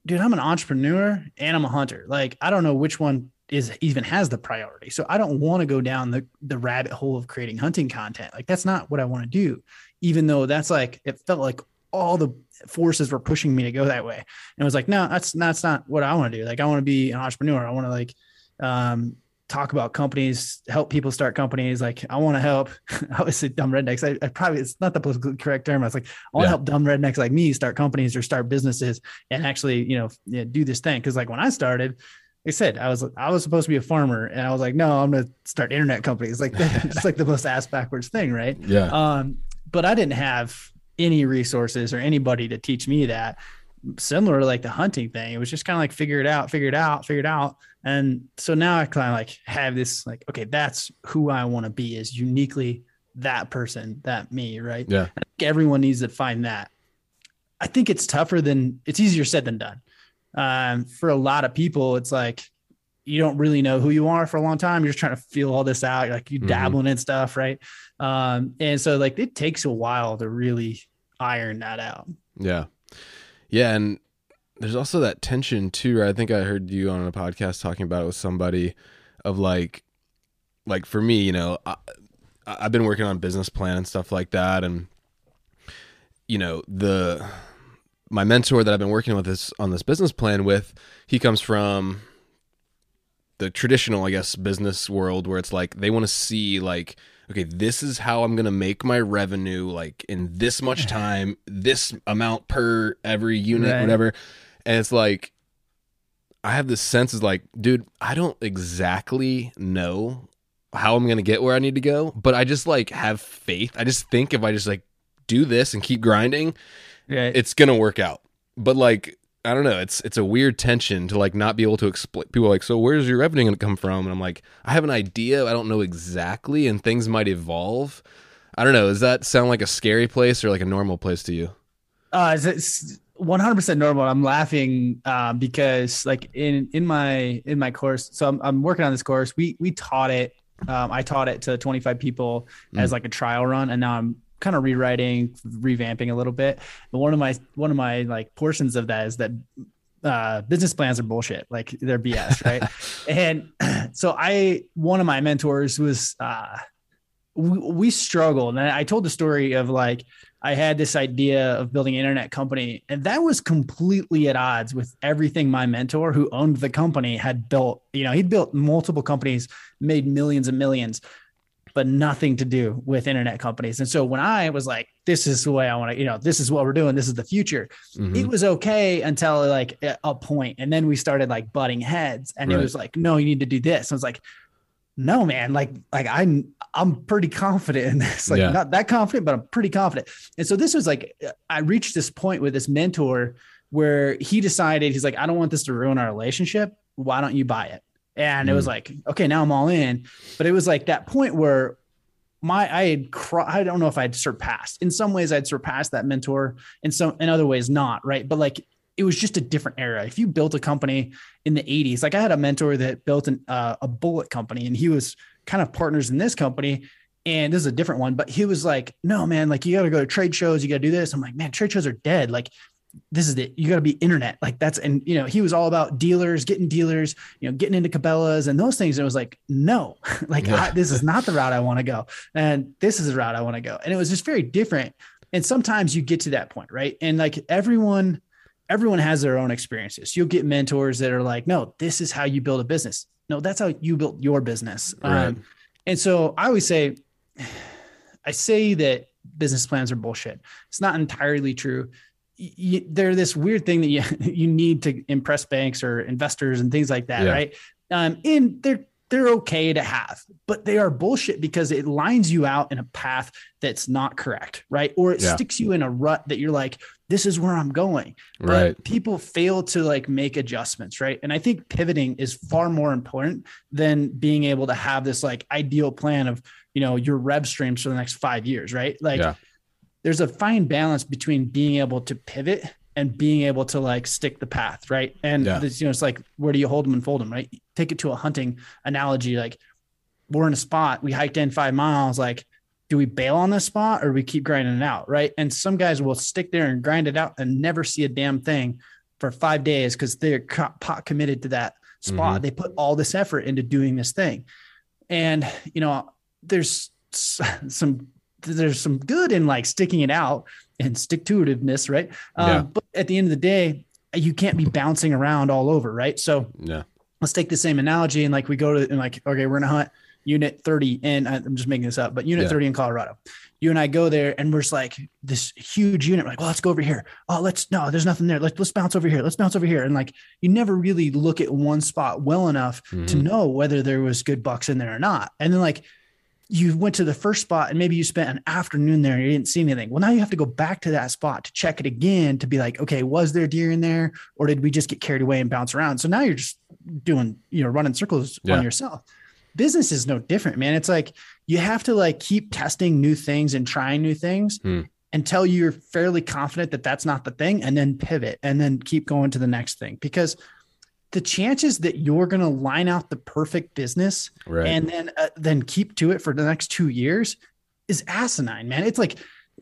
dude i'm an entrepreneur and i'm a hunter. Like i don't know which one is even has the priority. So i don't want to go down the the rabbit hole of creating hunting content. Like that's not what i want to do. Even though that's like it felt like all the forces were pushing me to go that way and it was like no that's that's not what i want to do like i want to be an entrepreneur i want to like um talk about companies help people start companies like i want to help (laughs) i always say dumb rednecks I, I probably it's not the politically correct term i was like i want to Yeah. help dumb rednecks like me start companies or start businesses and actually you know yeah, do this thing because like when i started like I said I was I was supposed to be a farmer, and I was like, no, I'm gonna start internet companies. Like (laughs) it's like the most ass backwards thing, right? Yeah. Um, but I didn't have any resources or anybody to teach me that. Similar to like the hunting thing, it was just kind of like figure it out, figure it out, figure it out. And so now I kind of like have this like, okay, that's who I want to be is uniquely that person, that me, right? Yeah. I think everyone needs to find that. I think it's tougher than it's easier said than done. Um, for a lot of people, it's like you don't really know who you are for a long time. You're just trying to feel all this out. Like you Mhm. dabbling in stuff, right? Um, and so like it takes a while to really iron that out. Yeah. Yeah. And there's also that tension too. Right? I think I heard you on a podcast talking about it with somebody of like, like for me, you know, I, I've been working on business plan and stuff like that. And, you know, the, my mentor that I've been working with this on this business plan with, he comes from the traditional, I guess, business world where it's like they want to see like, okay, this is how I'm gonna make my revenue like in this much (laughs) time, this amount per every unit, Right. whatever. And it's like I have this sense is like, dude, I don't exactly know how I'm gonna get where I need to go, but I just like have faith. I just think if I just like do this and keep grinding, Right. it's gonna work out. But like I don't know, it's it's a weird tension to like not be able to explain. People are like, so where's your revenue gonna come from? And I'm like, I have an idea, I don't know exactly, and things might evolve. I don't know. Does that sound like a scary place or like a normal place to you? Uh, it's- it's 100% normal. I'm laughing uh, because, like, in in my in my course, so I'm, I'm working on this course. We we taught it. Um, I taught it to 25 people as like a trial run, and now I'm kind of rewriting, revamping a little bit. But one of my one of my like portions of that is that uh, business plans are bullshit. Like they're BS, right? (laughs) and (clears throat) so I one of my mentors was uh, we, we struggled, and I told the story of like I had this idea of building an internet company, and that was completely at odds with everything my mentor, who owned the company, had built. You know, he'd built multiple companies, made millions and millions, but nothing to do with internet companies. And so when I was like, "This is the way I want to," you know, this is what we're doing. This is the future. Mhm. It was okay until like a- point, and then we started like butting heads, and it was like, "No, you need to do this." I was like. No, man. Like, like I'm, I'm pretty confident in this. Like, Yeah. not that confident, but I'm pretty confident. And so this was like, I reached this point with this mentor where he decided he's like, I don't want this to ruin our relationship. Why don't you buy it? And it was Mm. like, okay, now I'm all in. But it was like that point where my I had cro- I don't know if I'd surpassed. In some ways, I'd surpassed that mentor. In some in other ways, not right. But like it was just a different era. If you built a company in the 80s, like I had a mentor that built an, uh, a bullet company, and he was kind of partners in this company and this is a different one but he was like no man like you got to go to trade shows you got to do this i'm like man trade shows are dead like this is it. You got to be internet. Like that's and you know he was all about dealers getting dealers you know getting into cabela's and those things. And it was like no (laughs) like Yeah. I, this is not the route i want to go. And this is the route i want to go. And it was just very different. And sometimes you get to that point right? And like everyone everyone has their own experiences. You'll get mentors that are like no this is how you build a business. No that's how you built your business. Right. um, and so I always say, (sighs) I say that business plans are bullshit. It's not entirely true. Y- y- they're this weird thing that you (laughs) you need to impress banks or investors and things like that, Yeah. right? Um, and they're they're okay to have, but they are bullshit because it lines you out in a path that's not correct, right? Or it Yeah. sticks you in a rut that you're like, this is where I'm going but Right. people fail to like make adjustments right and i think pivoting is far more important than being able to have this like ideal plan of you know your rev streams for the next five years right like Yeah. There's a fine balance between being able to pivot and being able to like stick the path right? And Yeah. this, you know it's like where do you hold them and fold them right? Take it to a hunting analogy like we're in a spot we hiked in five miles like do we bail on this spot or we keep grinding it out right? And some guys will stick there and grind it out and never see a damn thing for five days because they're pot committed to that spot. Mm-hmm. They put all this effort into doing this thing. And you know there's (laughs) some there's some good in like sticking it out and stick to itiveness right Yeah. um, but at the end of the day you can't be bouncing around all over right so Yeah. let's take the same analogy and like we go to and like okay we're gonna hunt unit 30 in i'm just making this up but unit Yeah. 30 in colorado you and i go there and we're just like this huge unit we're like well let's go over here oh let's no there's nothing there let's let's bounce over here let's bounce over here and like you never really look at one spot well enough to Mhm. know whether there was good bucks in there or not and then like you went to the first spot and maybe you spent an afternoon there and you didn't see anything. Well, now you have to go back to that spot to check it again to be like, okay, was there deer in there or did we just get carried away and bounce around? So now you're just doing, you know, running circles Yeah. on yourself. Business is no different, man. It's like you have to like keep testing new things and trying new things Hmm. until you're fairly confident that that's not the thing and then pivot and then keep going to the next thing because the chances that you're going to line out the perfect business Right. and then uh, then keep to it for the next two years is asinine, man. It's like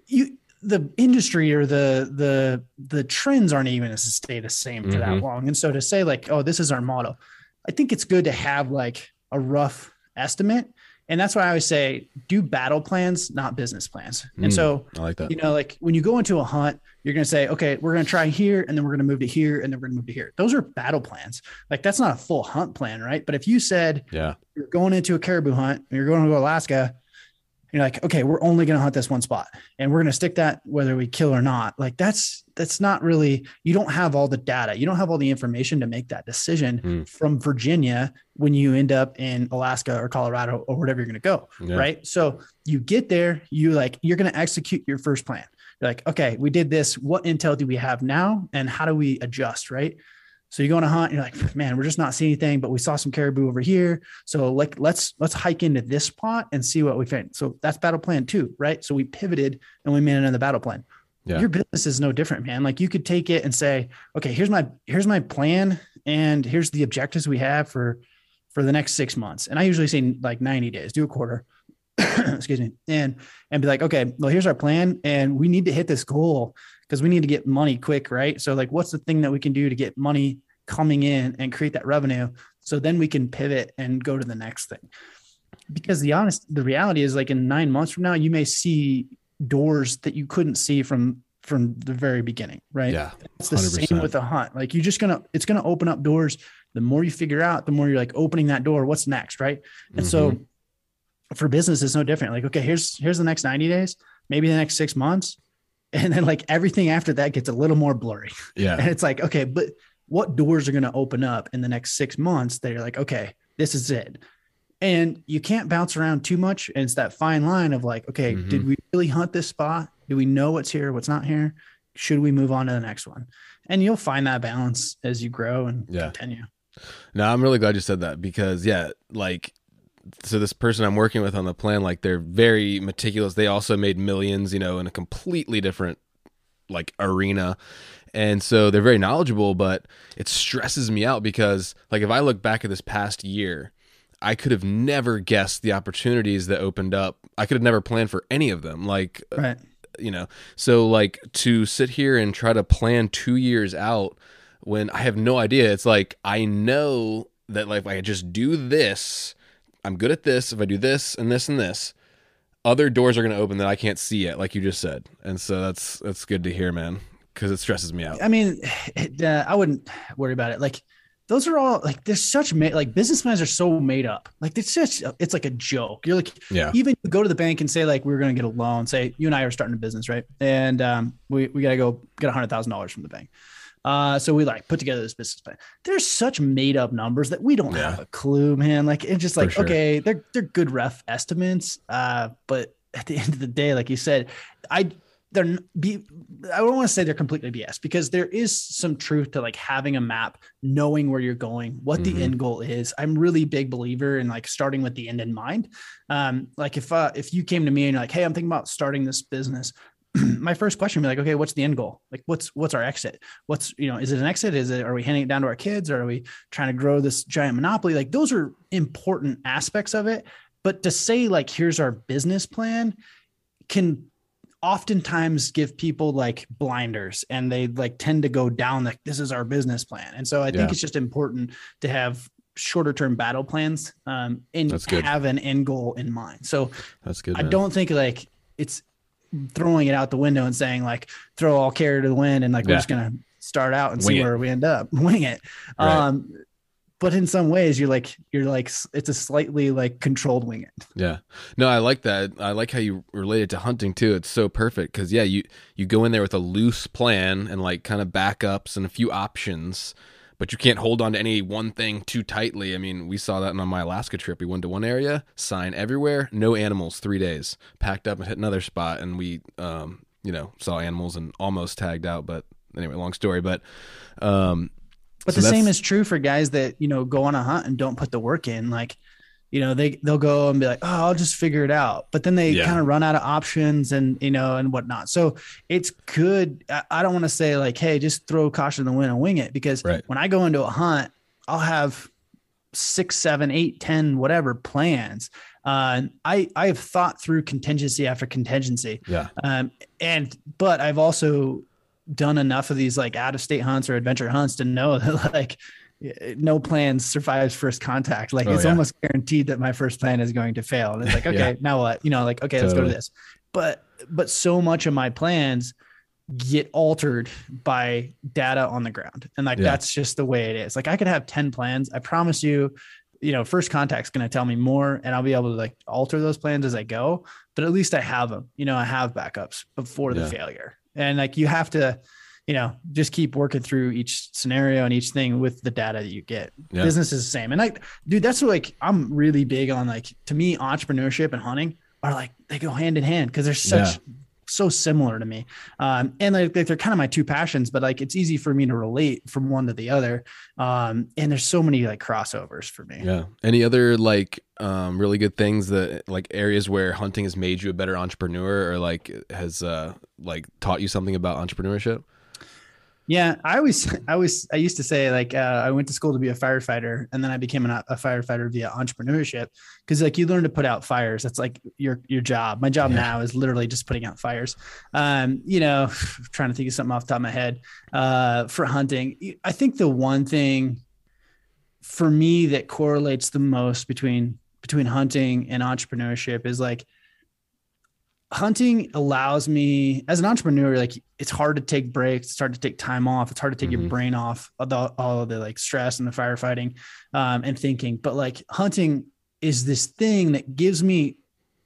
you the industry or the the the trends aren't even going to stay the same for that Mhm. long. And so to say like, oh, this is our model, I think it's good to have like a rough estimate. And that's why I always say do battle plans, not business plans. And Mm. so I like that. you know, like when you go into a hunt, you're going to say, okay, we're going to try here and then we're going to move to here and then we're going to move to here. Those are battle plans. Like that's not a full hunt plan, right? But if you said yeah. you're going into a caribou hunt and you're going to go to Alaska, you're like, okay, we're only going to hunt this one spot and we're going to stick that whether we kill or not. Like that's, that's not really, you don't have all the data. You don't have all the information to make that decision Mm. from Virginia when you end up in Alaska or Colorado or whatever you're going to go Yeah. right? So you get there, you like you're going to execute your first plan. You're like, okay, we did this. What intel do we have now, and how do we adjust, right? So you go on a hunt, you're like, man, we're just not seeing anything, but we saw some caribou over here. So like, let's let's hike into this spot and see what we find. So that's battle plan two, right? So we pivoted and we made another battle plan. Yeah. Your business is no different, man. Like you could take it and say, okay, here's my here's my plan, and here's the objectives we have for for the next six months. And I usually say like 90 days, do a quarter. (coughs) excuse me and and be like okay well here's our plan and we need to hit this goal because we need to get money quick right? So like what's the thing that we can do to get money coming in and create that revenue so then we can pivot and go to the next thing? Because the honest the reality is like in nine months from now you may see doors that you couldn't see from from the very beginning right? Yeah. it's the same with a hunt. Like you're just gonna it's gonna open up doors. The more you figure out the more you're like opening that door what's next right? And so Mm-hmm. For business, it's no different. Like, okay, here's here's the next 90 days, maybe the next six months. And then like everything after that gets a little more blurry. Yeah. And it's like, okay, but what doors are going to open up in the next six months that you're like, okay, this is it. And you can't bounce around too much. And it's that fine line of like, okay, Mhm. did we really hunt this spot? Do we know what's here, what's not here? Should we move on to the next one? And you'll find that balance as you grow and Yeah. continue. No, I'm really glad you said that because yeah, like so this person I'm working with on the plan, like they're very meticulous. They also made millions, you know, in a completely different like arena. And so they're very knowledgeable, but it stresses me out because like if I look back at this past year, I could have never guessed the opportunities that opened up. I could have never planned for any of them. Like uh, Right. you know so like to sit here and try to plan two years out when i have no idea it's like i know that like if i just do this i'm good at this if i do this and this and this other doors are going to open that i can't see yet like you just said and so that's that's good to hear man because it stresses me out I mean, (sighs) it, uh, I wouldn't worry about it. Like those are all like there's such ma- like business plans are so made up. Like it's just it's like a joke. You're like yeah even you go to the bank and say like we're going to get a loan. Say you and I are starting a business, right? And um, we we got to go get a hundred thousand dollars from the bank. Uh, so we like put together this business plan. There's such made up numbers that we don't Yeah. have a clue, man. Like it's just For like sure. okay, they're they're good rough estimates. Uh, but at the (laughs) end of the day, like you said, I they're be I don't want to say they're completely BS because there is some truth to like having a map, knowing where you're going, what Mhm. the end goal is. I'm really big believer in like starting with the end in mind. Um, like if uh, if you came to me and you're like, hey, I'm thinking about starting this business. (clears throat) my first question would be like, okay, what's the end goal? Like, what's what's our exit? What's you know, is it an exit? Is it are we handing it down to our kids? Or are we trying to grow this giant monopoly? Like, those are important aspects of it. But to say like, here's our business plan, can oftentimes give people like blinders and they like tend to go down like this is our business plan and so i think Yeah. it's just important to have shorter term battle plans um and have an end goal in mind so that's good i man. don't think like it's throwing it out the window and saying like throw all care to the wind and like we're just gonna start out and Wing see it. where we end up (laughs) wing it Right. um but in some ways you're like you're like it's a slightly like controlled wing it Yeah. No, I like that. I like how you relate it to hunting too. It's so perfect because yeah, you you go in there with a loose plan and like kind of backups and a few options, but you can't hold on to any one thing too tightly. I mean, we saw that on my Alaska trip. We went to one area, sign everywhere, no animals, three days. Packed up and hit another spot, and we um you know saw animals and almost tagged out. But anyway, long story. But um But So the same is true for guys that you know go on a hunt and don't put the work in. Like, you know, they they'll go and be like, "Oh, I'll just figure it out," but then they Yeah. kind of run out of options and you know and whatnot. So it's good. I, don't want to say like, "Hey, just throw caution to the wind and wing it," because Right. when I go into a hunt, I'll have six, seven, eight, ten, whatever plans. Uh, I I have thought through contingency after contingency. Yeah. Um, and but I've also done enough of these like out of state hunts or adventure hunts to know (laughs) that like Uh, no plan survives first contact. Like Oh, it's yeah. almost guaranteed that my first plan is going to fail. And it's like, (laughs) okay, Yeah. now what? You know, like, okay, let's go to this. But but so much of my plans get altered by data on the ground. And like Yeah. that's just the way it is. Like I could have 10 plans. I promise you, you know, first contact's going to tell me more and I'll be able to like alter those plans as I go, but at least I have them. You know, I have backups before the failure. And like you have to you know, just keep working through each scenario and each thing with the data that you get. Yeah. Business is the same. And I, dude, that's what, like, I'm really big on like, to me, entrepreneurship and hunting are like, they go hand in hand because they're such, so similar to me. Um, and like, they're kind of my two passions, but like, it's easy for me to relate from one to the other. Um, and there's so many like crossovers for me. Yeah. Any other like um really good things that like areas where hunting has made you a better entrepreneur or like has uh like taught you something about entrepreneurship? Yeah, I always, (laughs) I always, I used to say like uh, I went to school to be a firefighter, and then I became an, a firefighter via entrepreneurship because like you learn to put out fires. That's like your your job. My job Yeah. now is literally just putting out fires. Um, you know, (sighs) trying to think of something off the top of my head. Uh, for hunting, I think the one thing for me that correlates the most between between hunting and entrepreneurship is like hunting allows me as an entrepreneur like it's hard to take breaks it's hard to take time off it's hard to take your Mhm. brain off of the, all of the like stress and the firefighting um, and thinking. But like hunting is this thing that gives me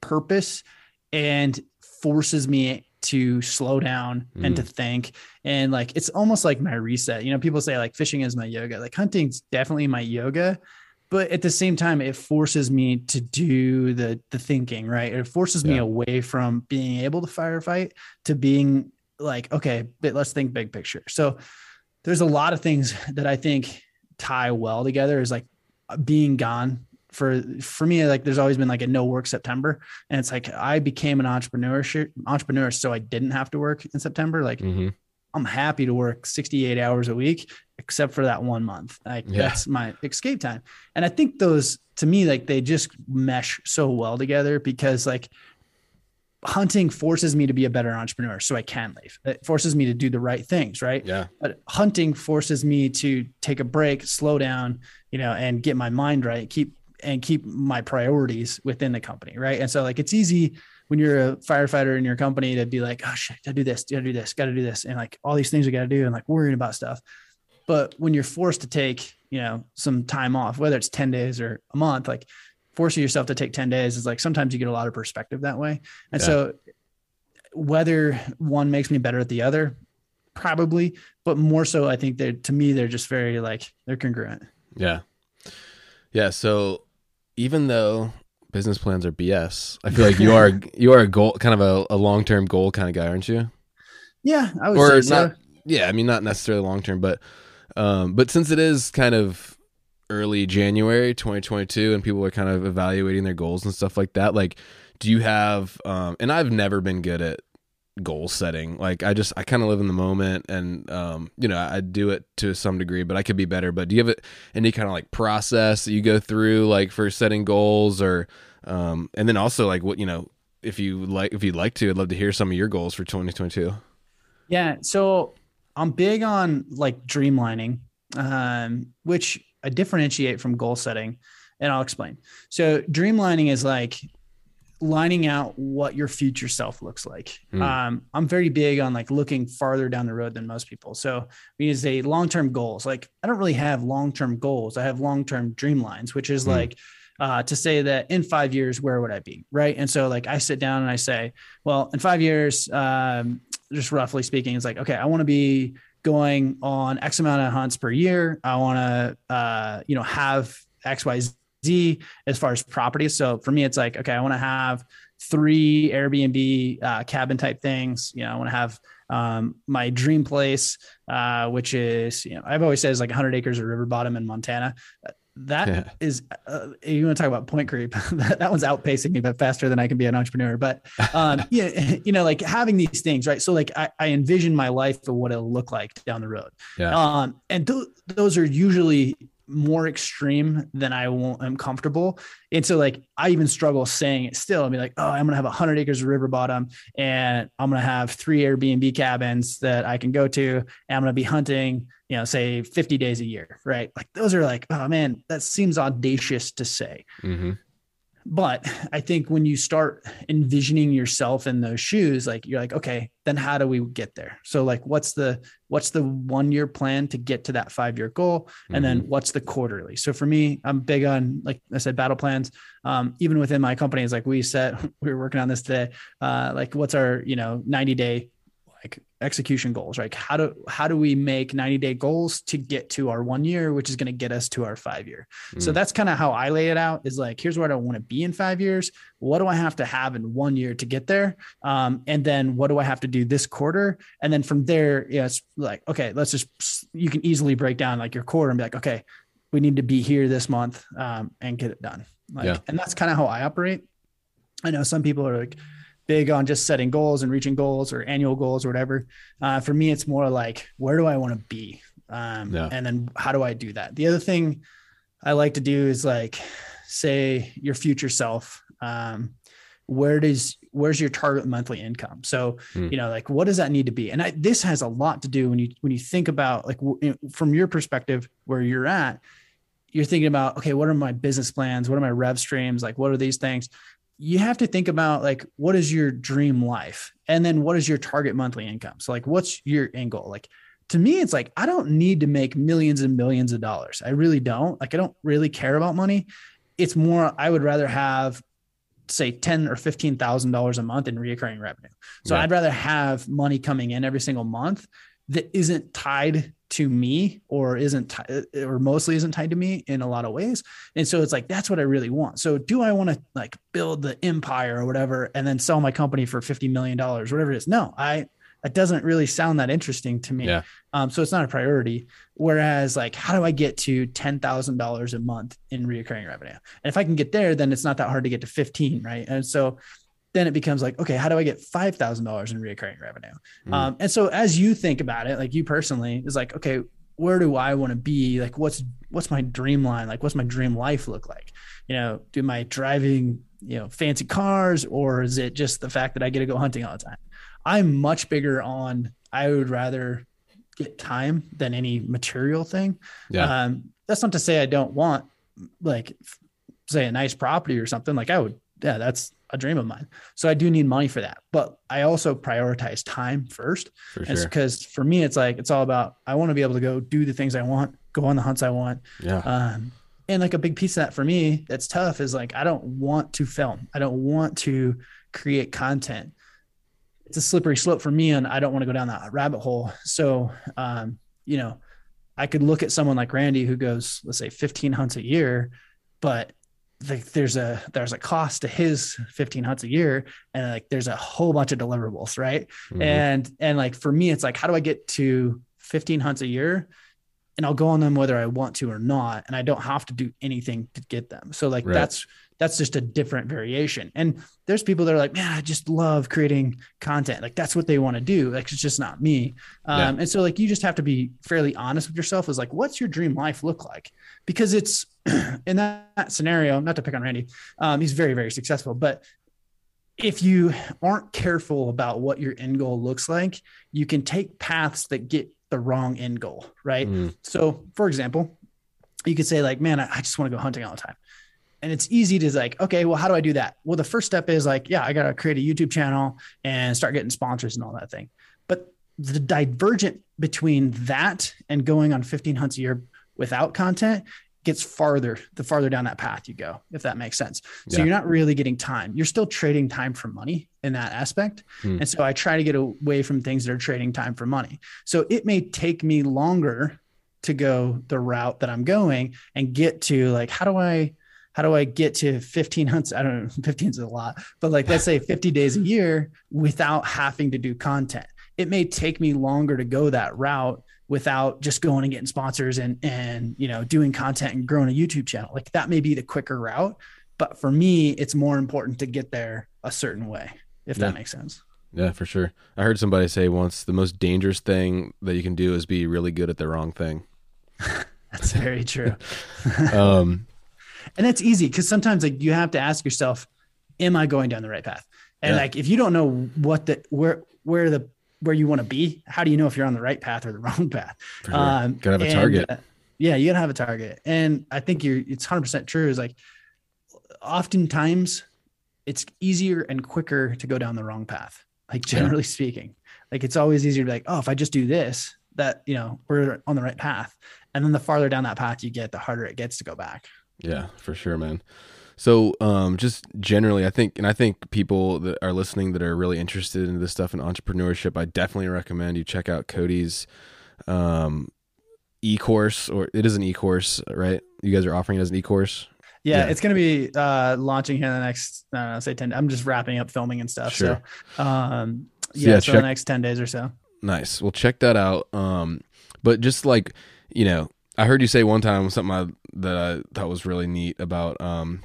purpose and forces me to slow down and to think. And like it's almost like my reset. You know people say like fishing is my yoga. Like hunting's definitely my yoga but at the same time it forces me to do the the thinking right? It forces me away from being able to firefight to being like okay but let's think big picture. So there's a lot of things (laughs) that i think tie well together is like being gone for for me like there's always been like a no work september. And it's like i became an entrepreneurship entrepreneur so i didn't have to work in september. Like Mm-hmm. I'm happy to work 68 hours a week, except for that one month. Like Yeah. that's my escape time. And I think those to me, like they just mesh so well together because like hunting forces me to be a better entrepreneur so I can leave. It forces me to do the right things, right? Yeah. But hunting forces me to take a break, slow down, you know, and get my mind right, keep and keep my priorities within the company, right? And so like it's easy when you're a firefighter in your company to be like, oh shit, gotta do this, gotta do this, gotta do this, and like all these things you gotta do, and like worrying about stuff. But when you're forced to take, you know, some time off, whether it's 10 days or a month, like forcing yourself to take 10 days is like sometimes you get a lot of perspective that way. And Yeah. so whether one makes me better at the other, probably, but more so, I think they're to me, they're just very like they're congruent. Yeah. Yeah. So even though business plans are BS, I feel like you are (laughs) you are a goal kind of a, a long term goal kind of guy, aren't you? Yeah, I would Or say so. yeah, I mean not necessarily long term, but um but since it is kind of early January 2022 and people are kind of evaluating their goals and stuff like that, like do you have um and I've never been good at goal setting. Like I just I kind of live in the moment and um you know, I do it to some degree, but I could be better. But do you have any kind of like process that you go through like for setting goals or um and then also like what, you know, if you like if you'd like to, I'd love to hear some of your goals for 2022. Yeah. So I'm big on like dreamlining, um, which I differentiate from goal setting, and I'll explain. So dreamlining is like lining out what your future self looks like. Hmm. Um, I'm very big on like looking farther down the road than most people. So we use a long-term goals. Like I don't really have long-term goals. I have long-term dream lines, which is Hmm. like uh, to say that in five years, where would I be? Right. And so like I sit down and I say, well, in five years, um, just roughly speaking, it's like, okay, I want to be going on X amount of hunts per year. I want to, uh, you know, have X, Y, Z as far as properties. So for me, it's like, okay, I want to have three Airbnb uh, cabin type things. You know, I want to have um, my dream place, uh, which is, you know, I've always said is like 100 acres of river bottom in Montana. That Yeah. is, uh, you want to talk about point creep? (laughs) that, that one's outpacing me, but faster than I can be an entrepreneur. But um, (laughs) yeah, you know, like having these things, right? So like I, I envision my life of what it'll look like down the road. Yeah. Um, and th- those are usually more extreme than I am comfortable. And so like I even struggle saying it still. I'll be like, oh, I'm gonna have hundred acres of river bottom and I'm gonna have three Airbnb cabins that I can go to, and I'm gonna be hunting, you know, say 50 days a year, right? Like those are like, oh man, that seems audacious to say. Mm-hmm. But I think when you start envisioning yourself in those shoes, like you're like, okay, then how do we get there? So like, what's the what's the one year plan to get to that five year goal, and mm-hmm. then what's the quarterly? So for me, I'm big on like I said, battle plans. Um, even within my company, it's like we set (laughs) we were working on this today. Uh, like, what's our you know 90 day like execution goals right? How do how do we make 90 day goals to get to our one year which is going to get us to our five year? Mm. so that's kind of how i lay it out is like here's where i want to be in five years. What do i have to have in one year to get there? Um, and then what do i have to do this quarter? And then from there yeah it's like okay let's just you can easily break down like your quarter and be like okay we need to be here this month um, and get it done. Like yeah. and that's kind of how i operate. I know some people are like big on just setting goals and reaching goals or annual goals or whatever. Uh, for me, it's more like where do I want to be, um, yeah. and then how do I do that. The other thing I like to do is like say your future self. Um, where does where's your target monthly income so hmm. you know like what does that need to be and I, this has a lot to do when you when you think about like w- from your perspective where you're at you're thinking about okay what are my business plans what are my rev streams like what are these things you have to think about like what is your dream life? And then what is your target monthly income? So like what's your end goal? Like to me it's like i don't need to make millions and millions of dollars. I really don't. Like i don't really care about money. It's more i would rather have say 10 or 15 thousand dollars a month in recurring revenue. So yeah. i'd rather have money coming in every single month that isn't tied to me or isn't t- or mostly isn't tied to me in a lot of ways. And so it's like that's what i really want. So do i want to like build the empire or whatever and then sell my company for 50 million dollars whatever it is? No i it doesn't really sound that interesting to me. Yeah. um, so it's not a priority. Whereas like how do i get to $10000 a month in recurring revenue? And if i can get there then it's not that hard to get to 15 right? And so then it becomes like, okay, how do I get five thousand dollars in recurring revenue? Mm. Um, and so as you think about it, like you personally, is like, okay, where do I want to be? Like, what's what's my dream line? Like, what's my dream life look like? You know, do my driving, you know, fancy cars, or is it just the fact that I get to go hunting all the time? I'm much bigger on. I would rather get time than any material thing. Yeah. Um, that's not to say I don't want like say a nice property or something. Like I would, yeah, that's a dream of mine. So I do need money for that. But I also prioritize time first. For sure. Because for me, it's like, it's all about, I want to be able to go do the things I want, go on the hunts I want. Yeah. Um, and like a big piece of that for me that's tough is like, I don't want to film. I don't want to create content. It's a slippery slope for me. And I don't want to go down that rabbit hole. So, um, you know, I could look at someone like Randy who goes, let's say 15 hunts a year, but like there's a there's a cost to his 15 hunts a year and like there's a whole bunch of deliverables right mm-hmm. and and like for me it's like how do i get to 15 hunts a year and i'll go on them whether i want to or not and i don't have to do anything to get them so like right. that's that's just a different variation. And there's people that are like, man, I just love creating content. Like that's what they want to do. Like it's just not me. Um, yeah. And so like you just have to be fairly honest with yourself. Is like, what's your dream life look like? Because it's (clears throat) in that, that scenario. Not to pick on Randy, um, he's very very successful, but if you aren't careful about what your end goal looks like, you can take paths that get the wrong end goal, right? Mm. So, for example, you could say like, man, I, I just want to go hunting all the time and it's easy to like okay well how do i do that well the first step is like yeah i gotta create a youtube channel and start getting sponsors and all that thing but the divergent between that and going on 15 hunts a year without content gets farther the farther down that path you go if that makes sense so yeah. you're not really getting time you're still trading time for money in that aspect hmm. and so i try to get away from things that are trading time for money so it may take me longer to go the route that i'm going and get to like how do i how do I get to 15 hunts? I don't know, (laughs) 15 is a lot, but like let's say (laughs) 50 days a year without having to do content. It may take me longer to go that route without just going and getting sponsors and and you know doing content and growing a YouTube channel. Like that may be the quicker route, but for me, it's more important to get there a certain way, if yeah. that makes sense. Yeah, for sure. I heard somebody say once the most dangerous thing that you can do is be really good at the wrong thing. (laughs) That's very true. (laughs) Um, and it's easy because sometimes like you have to ask yourself, am I going down the right path? And Yeah. like if you don't know what the where where the where you want to be, how do you know if you're on the right path or the (laughs) wrong path? sure. Um, gotta have a and, target. uh, yeah, you gotta have a target, and I think you're. It's hundred percent true. Is like, oftentimes, it's easier and quicker to go down the wrong path. Like Yeah. generally speaking, like it's always easier to be like, oh, if I just do this, that you know we're on the right path. And then the farther down that path you get, the harder it gets to go back. Yeah, for sure, man. So, um, just generally, I think, and I think people that are listening that are really interested in this stuff in entrepreneurship, I definitely recommend you check out Cody's um, e-course, or it is an e-course, right? You guys are offering it as an e-course. Yeah, Yeah. it's gonna be uh launching here in the next I don't know, say 10 I'm just wrapping up filming and stuff. Sure. So um yeah, yeah, so check- the next 10 days or so. Nice. Well, check that out. Um, but just like you know, I heard you say one time something I, that I thought was really neat about um,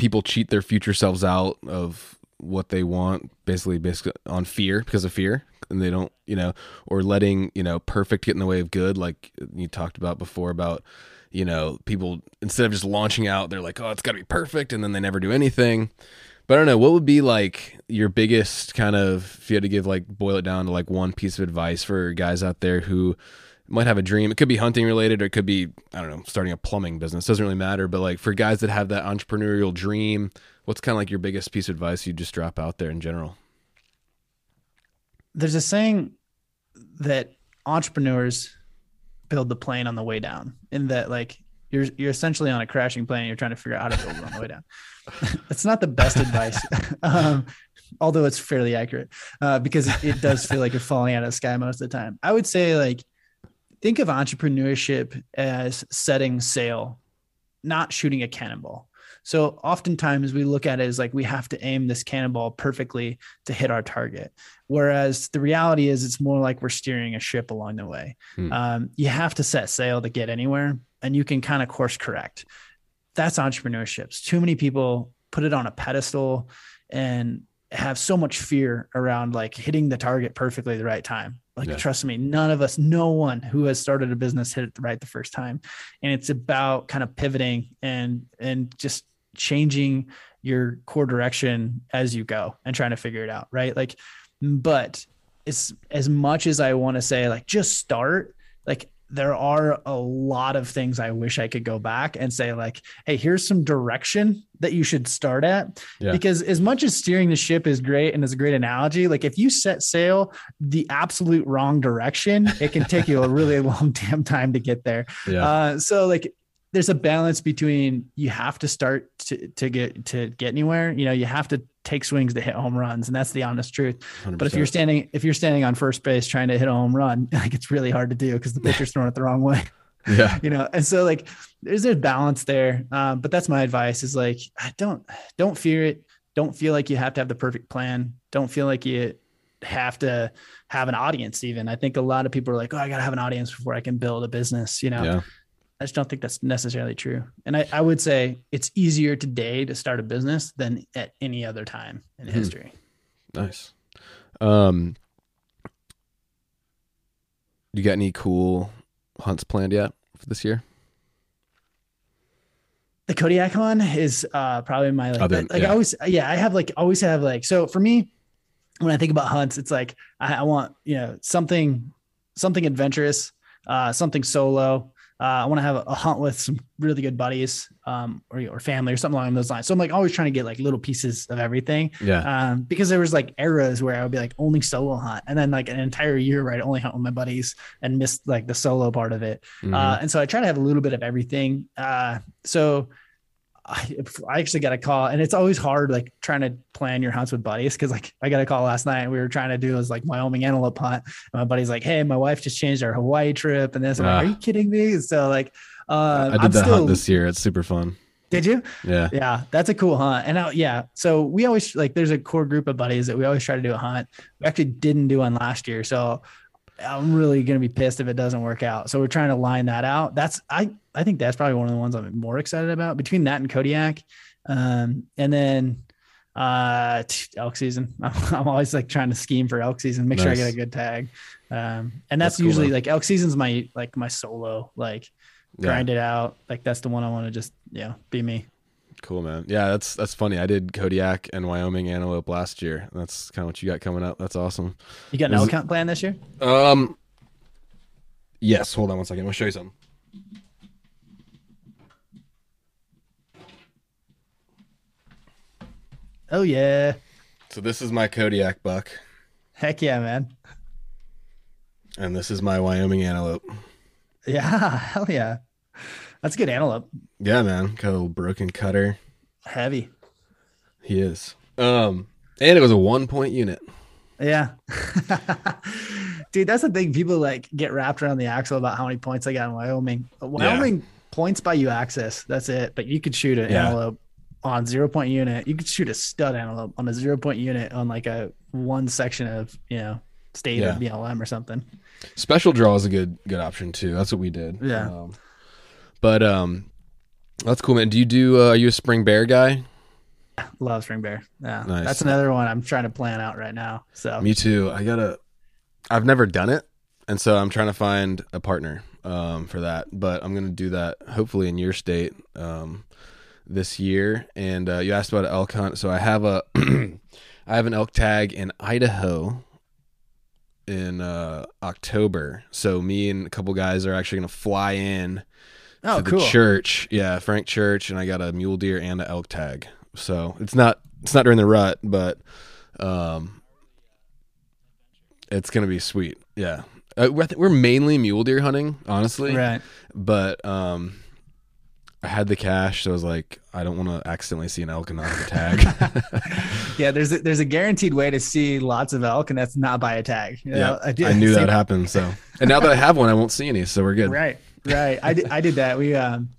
people cheat their future selves out of what they want, basically, basically on fear because of fear, and they don't, you know, or letting you know perfect get in the way of good, like you talked about before about you know people instead of just launching out, they're like, oh, it's got to be perfect, and then they never do anything. But I don't know, what would be like your biggest kind of if you had to give like boil it down to like one piece of advice for guys out there who might have a dream. It could be hunting related or it could be, I don't know, starting a plumbing business. Doesn't really matter. But like for guys that have that entrepreneurial dream, what's kind of like your biggest piece of advice you just drop out there in general? there's a saying that entrepreneurs build the plane on the way down in that like you're you're essentially on a crashing plane and you're trying to figure out how to build it on the way down (laughs) it's not the best advice (laughs) um, although it's fairly accurate uh, because it, it does feel like you're falling out of the sky most of the time i would say like think of entrepreneurship as setting sail not shooting a cannonball so oftentimes we look at it as like we have to aim this cannonball perfectly to hit our target Whereas the reality is, it's more like we're steering a ship along the way. Hmm. Um, you have to set sail to get anywhere, and you can kind of course correct. That's entrepreneurship. Too many people put it on a pedestal and have so much fear around like hitting the target perfectly the right time. Like, Yeah. trust me, none of us, no one who has started a business hit it right the first time. And it's about kind of pivoting and and just changing your core direction as you go and trying to figure it out. Right. Like but it's as much as I want to say like just start like there are a lot of things I wish I could go back and say like hey here's some direction that you should start at Yeah. because as much as steering the ship is great and is a great analogy like if you set sail the absolute wrong direction it can take you a really (laughs) long damn time to get there Yeah. uh, so like there's a balance between you have to start to, to get to get anywhere. You know you have to take swings to hit home runs and that's the honest truth. 100%. but if you're standing if you're standing on first base trying to hit a home run (laughs) like it's really hard to do because the pitcher's throwing it the wrong way. (laughs) Yeah. you know and so like there's a balance there. Um, but that's my advice is like don't don't fear it. Don't feel like you have to have the perfect plan. Don't feel like you have to have an audience even. I think a lot of people are like oh i gotta have an audience before i can build a business you know? Yeah. I just don't think that's necessarily true. And I, I would say it's easier today to start a business than at any other time in Hmm. history. Nice. Um, you got any cool hunts planned yet for this year? The Kodiak one is uh, probably my like, Other- like yeah. I always, yeah, I have like always have like, so for me, when I think about hunts, it's like, I, I want, you know, something, something adventurous, uh, something solo. Uh, I want to have a, hunt with some really good buddies, um, or, or family or something along those lines. So I'm like always trying to get like little pieces of everything. Yeah. um, because there was like eras where I would be like only solo hunt, and then like an entire year where I'd only hunt with my buddies and missed like the solo part of it. Mhm. Uh, and so I try to have a little bit of everything. Uh, so I, I actually got a call, and it's always hard like trying to plan your hunts with buddies because like I got a call last night. And we were trying to do this like Wyoming antelope hunt. And my buddy's like, "Hey, my wife just changed our Hawaii trip," and this. I'm like. "Are you kidding me?" So like, uh, I did I'm that still. hunt this year. It's super fun. did you? Yeah. Yeah, that's a cool hunt. And I, yeah, so we always like there's a core group of buddies that we always try to do a hunt. We actually didn't do one last year, so I'm really gonna be pissed if it doesn't work out. So we're trying to line that out. That's I I think that's probably one of the ones I'm more excited about between that and Kodiak, um, and then uh elk season. (laughs) I'm, I'm always like trying to scheme for elk season, make sure I get a good tag. Um, and that's, That's usually though. like elk season's my like my solo like Yeah. grind it out. Like that's the one I want to just you know be me. Cool, man. Yeah, that's that's funny. I did Kodiak and Wyoming antelope last year. That's kind of what you got coming up. That's awesome. You got an elk hunt plan this year? Um. Yes. Hold on one second. I'll show you something. Oh yeah, So this is my Kodiak buck, heck yeah, man. and this is my Wyoming antelope. Yeah, (laughs) hell yeah. That's a good antelope. Yeah, man. Got a little broken cutter. Heavy. He is. Um, and it was a one point unit. Yeah. (laughs) Dude, that's the thing. People like get wrapped around the axle about how many points I got in Wyoming. Wyoming points buy you access. That's it. But you could shoot an Yeah. antelope on zero point unit. You could shoot a stud antelope on a zero point unit on like a one section of, you know, state Yeah. or BLM or something. Special draw is a good good option too. That's what we did. Yeah. Um, but um, that's cool, man. Do you do? Uh, are you a spring bear guy? (laughs) Love spring bear. Yeah. Nice. That's another one I'm trying to plan out right now. So Me too. I gotta. I've never done it, and so I'm trying to find a partner um, for that. But I'm gonna do that hopefully in your state um, this year. And uh, you asked about elk hunt, so I have a (clears throat) I have an elk tag in Idaho in uh, October. So me and a couple guys are actually gonna fly in Oh, to the cool. church. Yeah, Frank Church, and I got a mule deer and an elk tag. So it's not it's not during the rut, but um, it's gonna be sweet. Yeah, uh, we're, I we're mainly mule deer hunting, honestly. Right. But um, I had the cash, so I was like, I don't want to accidentally see an elk and not have a tag. (laughs) Yeah, there's a, there's a guaranteed way to see lots of elk, and that's not by a tag. You yeah, know, I, did- knew (laughs) that same- would happen. So, and now that I have one, I won't see any, so we're good. Right, right. I did, I did that. We um,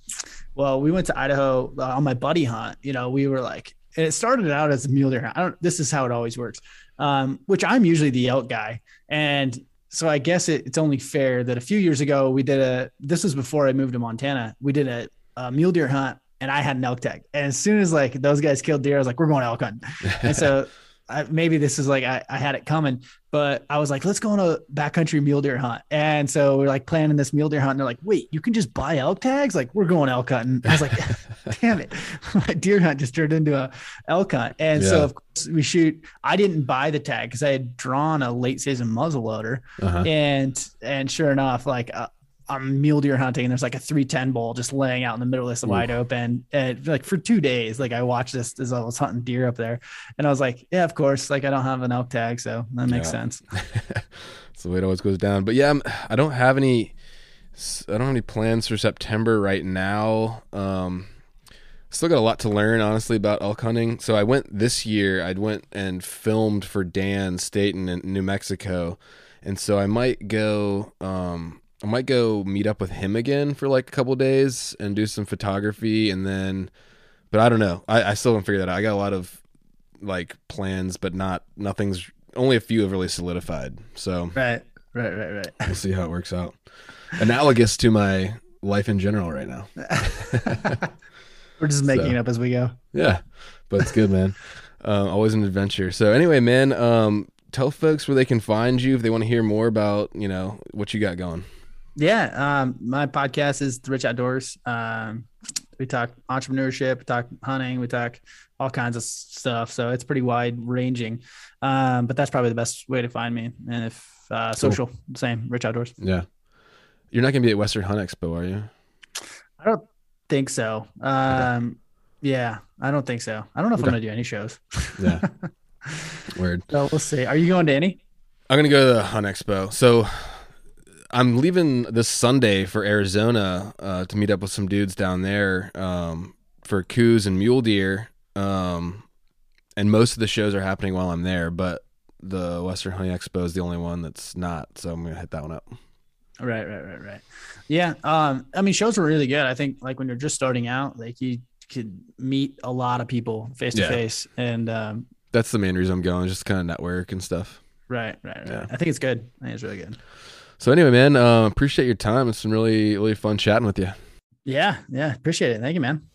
well, we went to Idaho uh, on my buddy hunt. You know, we were like, and it started out as a mule deer hunt. I don't. This is how it always works. Um, which I'm usually the elk guy, and so I guess it, it's only fair that a few years ago we did a. This was before I moved to Montana. We did a, a mule deer hunt, and I had an elk tag. And as soon as like those guys killed deer, I was like, we're going elk hunting. And so. (laughs) I, maybe this is like I, I had it coming, but I was like, let's go on a backcountry mule deer hunt. And so we're like planning this mule deer hunt. And they're like, wait, you can just buy elk tags? Like, we're going elk hunting. I was like, (laughs) damn it. (laughs) My deer hunt just turned into a elk hunt. And Yeah. so of course we shoot. I didn't buy the tag because I had drawn a late season muzzle loader. Uh-huh. And and sure enough, like uh, I'm mule deer hunting, and there's like a 310 bull just laying out in the middle of this wide open. And like for two days, like I watched this as I was hunting deer up there, and I was like, yeah, of course, like I don't have an elk tag, so that makes Yeah. sense. (laughs) That's the way it always goes down. But yeah, I'm, I don't have any. I don't have any plans for September right now. Um, still got a lot to learn, honestly, about elk hunting. So I went this year. I went and filmed for Dan Staten in New Mexico, and so I might go. Um, I might go meet up with him again for like a couple days and do some photography, and then. But I don't know. I, I still haven't figured that out. I got a lot of like plans, but not nothing's. Only a few have really solidified. So Right, right, right, right. we'll see how it works out. Analogous to my life in general right now. (laughs) We're just making So. it up as we go. Yeah, but it's good, man. (laughs) Um, always an adventure. So anyway, man, um, tell folks where they can find you if they want to hear more about you know what you got going. Yeah, um, my podcast is The Rich Outdoors. Um, we talk entrepreneurship, we talk hunting, we talk all kinds of stuff. So it's pretty wide ranging. Um, but that's probably the best way to find me. And if uh, social, same, Rich Outdoors. Yeah, you're not gonna be at Western Hunt Expo, are you? I don't think so. Um, yeah, I don't think so. I don't know if Okay. I'm gonna do any shows. Yeah. (laughs) Weird. So we'll see. Are you going to any? I'm gonna go to the Hunt Expo. So I'm leaving this Sunday for Arizona uh, to meet up with some dudes down there um, for Coues and mule deer. Um, and most of the shows are happening while I'm there, but the Western Hunting Expo is the only one that's not. So I'm gonna hit that one up. Right, right, right, right. Yeah. Um, I mean, shows were really good. I think like when you're just starting out, like you could meet a lot of people face to face. And um, That's the main reason I'm going, just kind of network and stuff. right, right, right. Yeah. I think it's good. I think it's really good. So anyway, man, uh, appreciate your time. It's been really, really fun chatting with you. Yeah, yeah. Appreciate it. Thank you, man.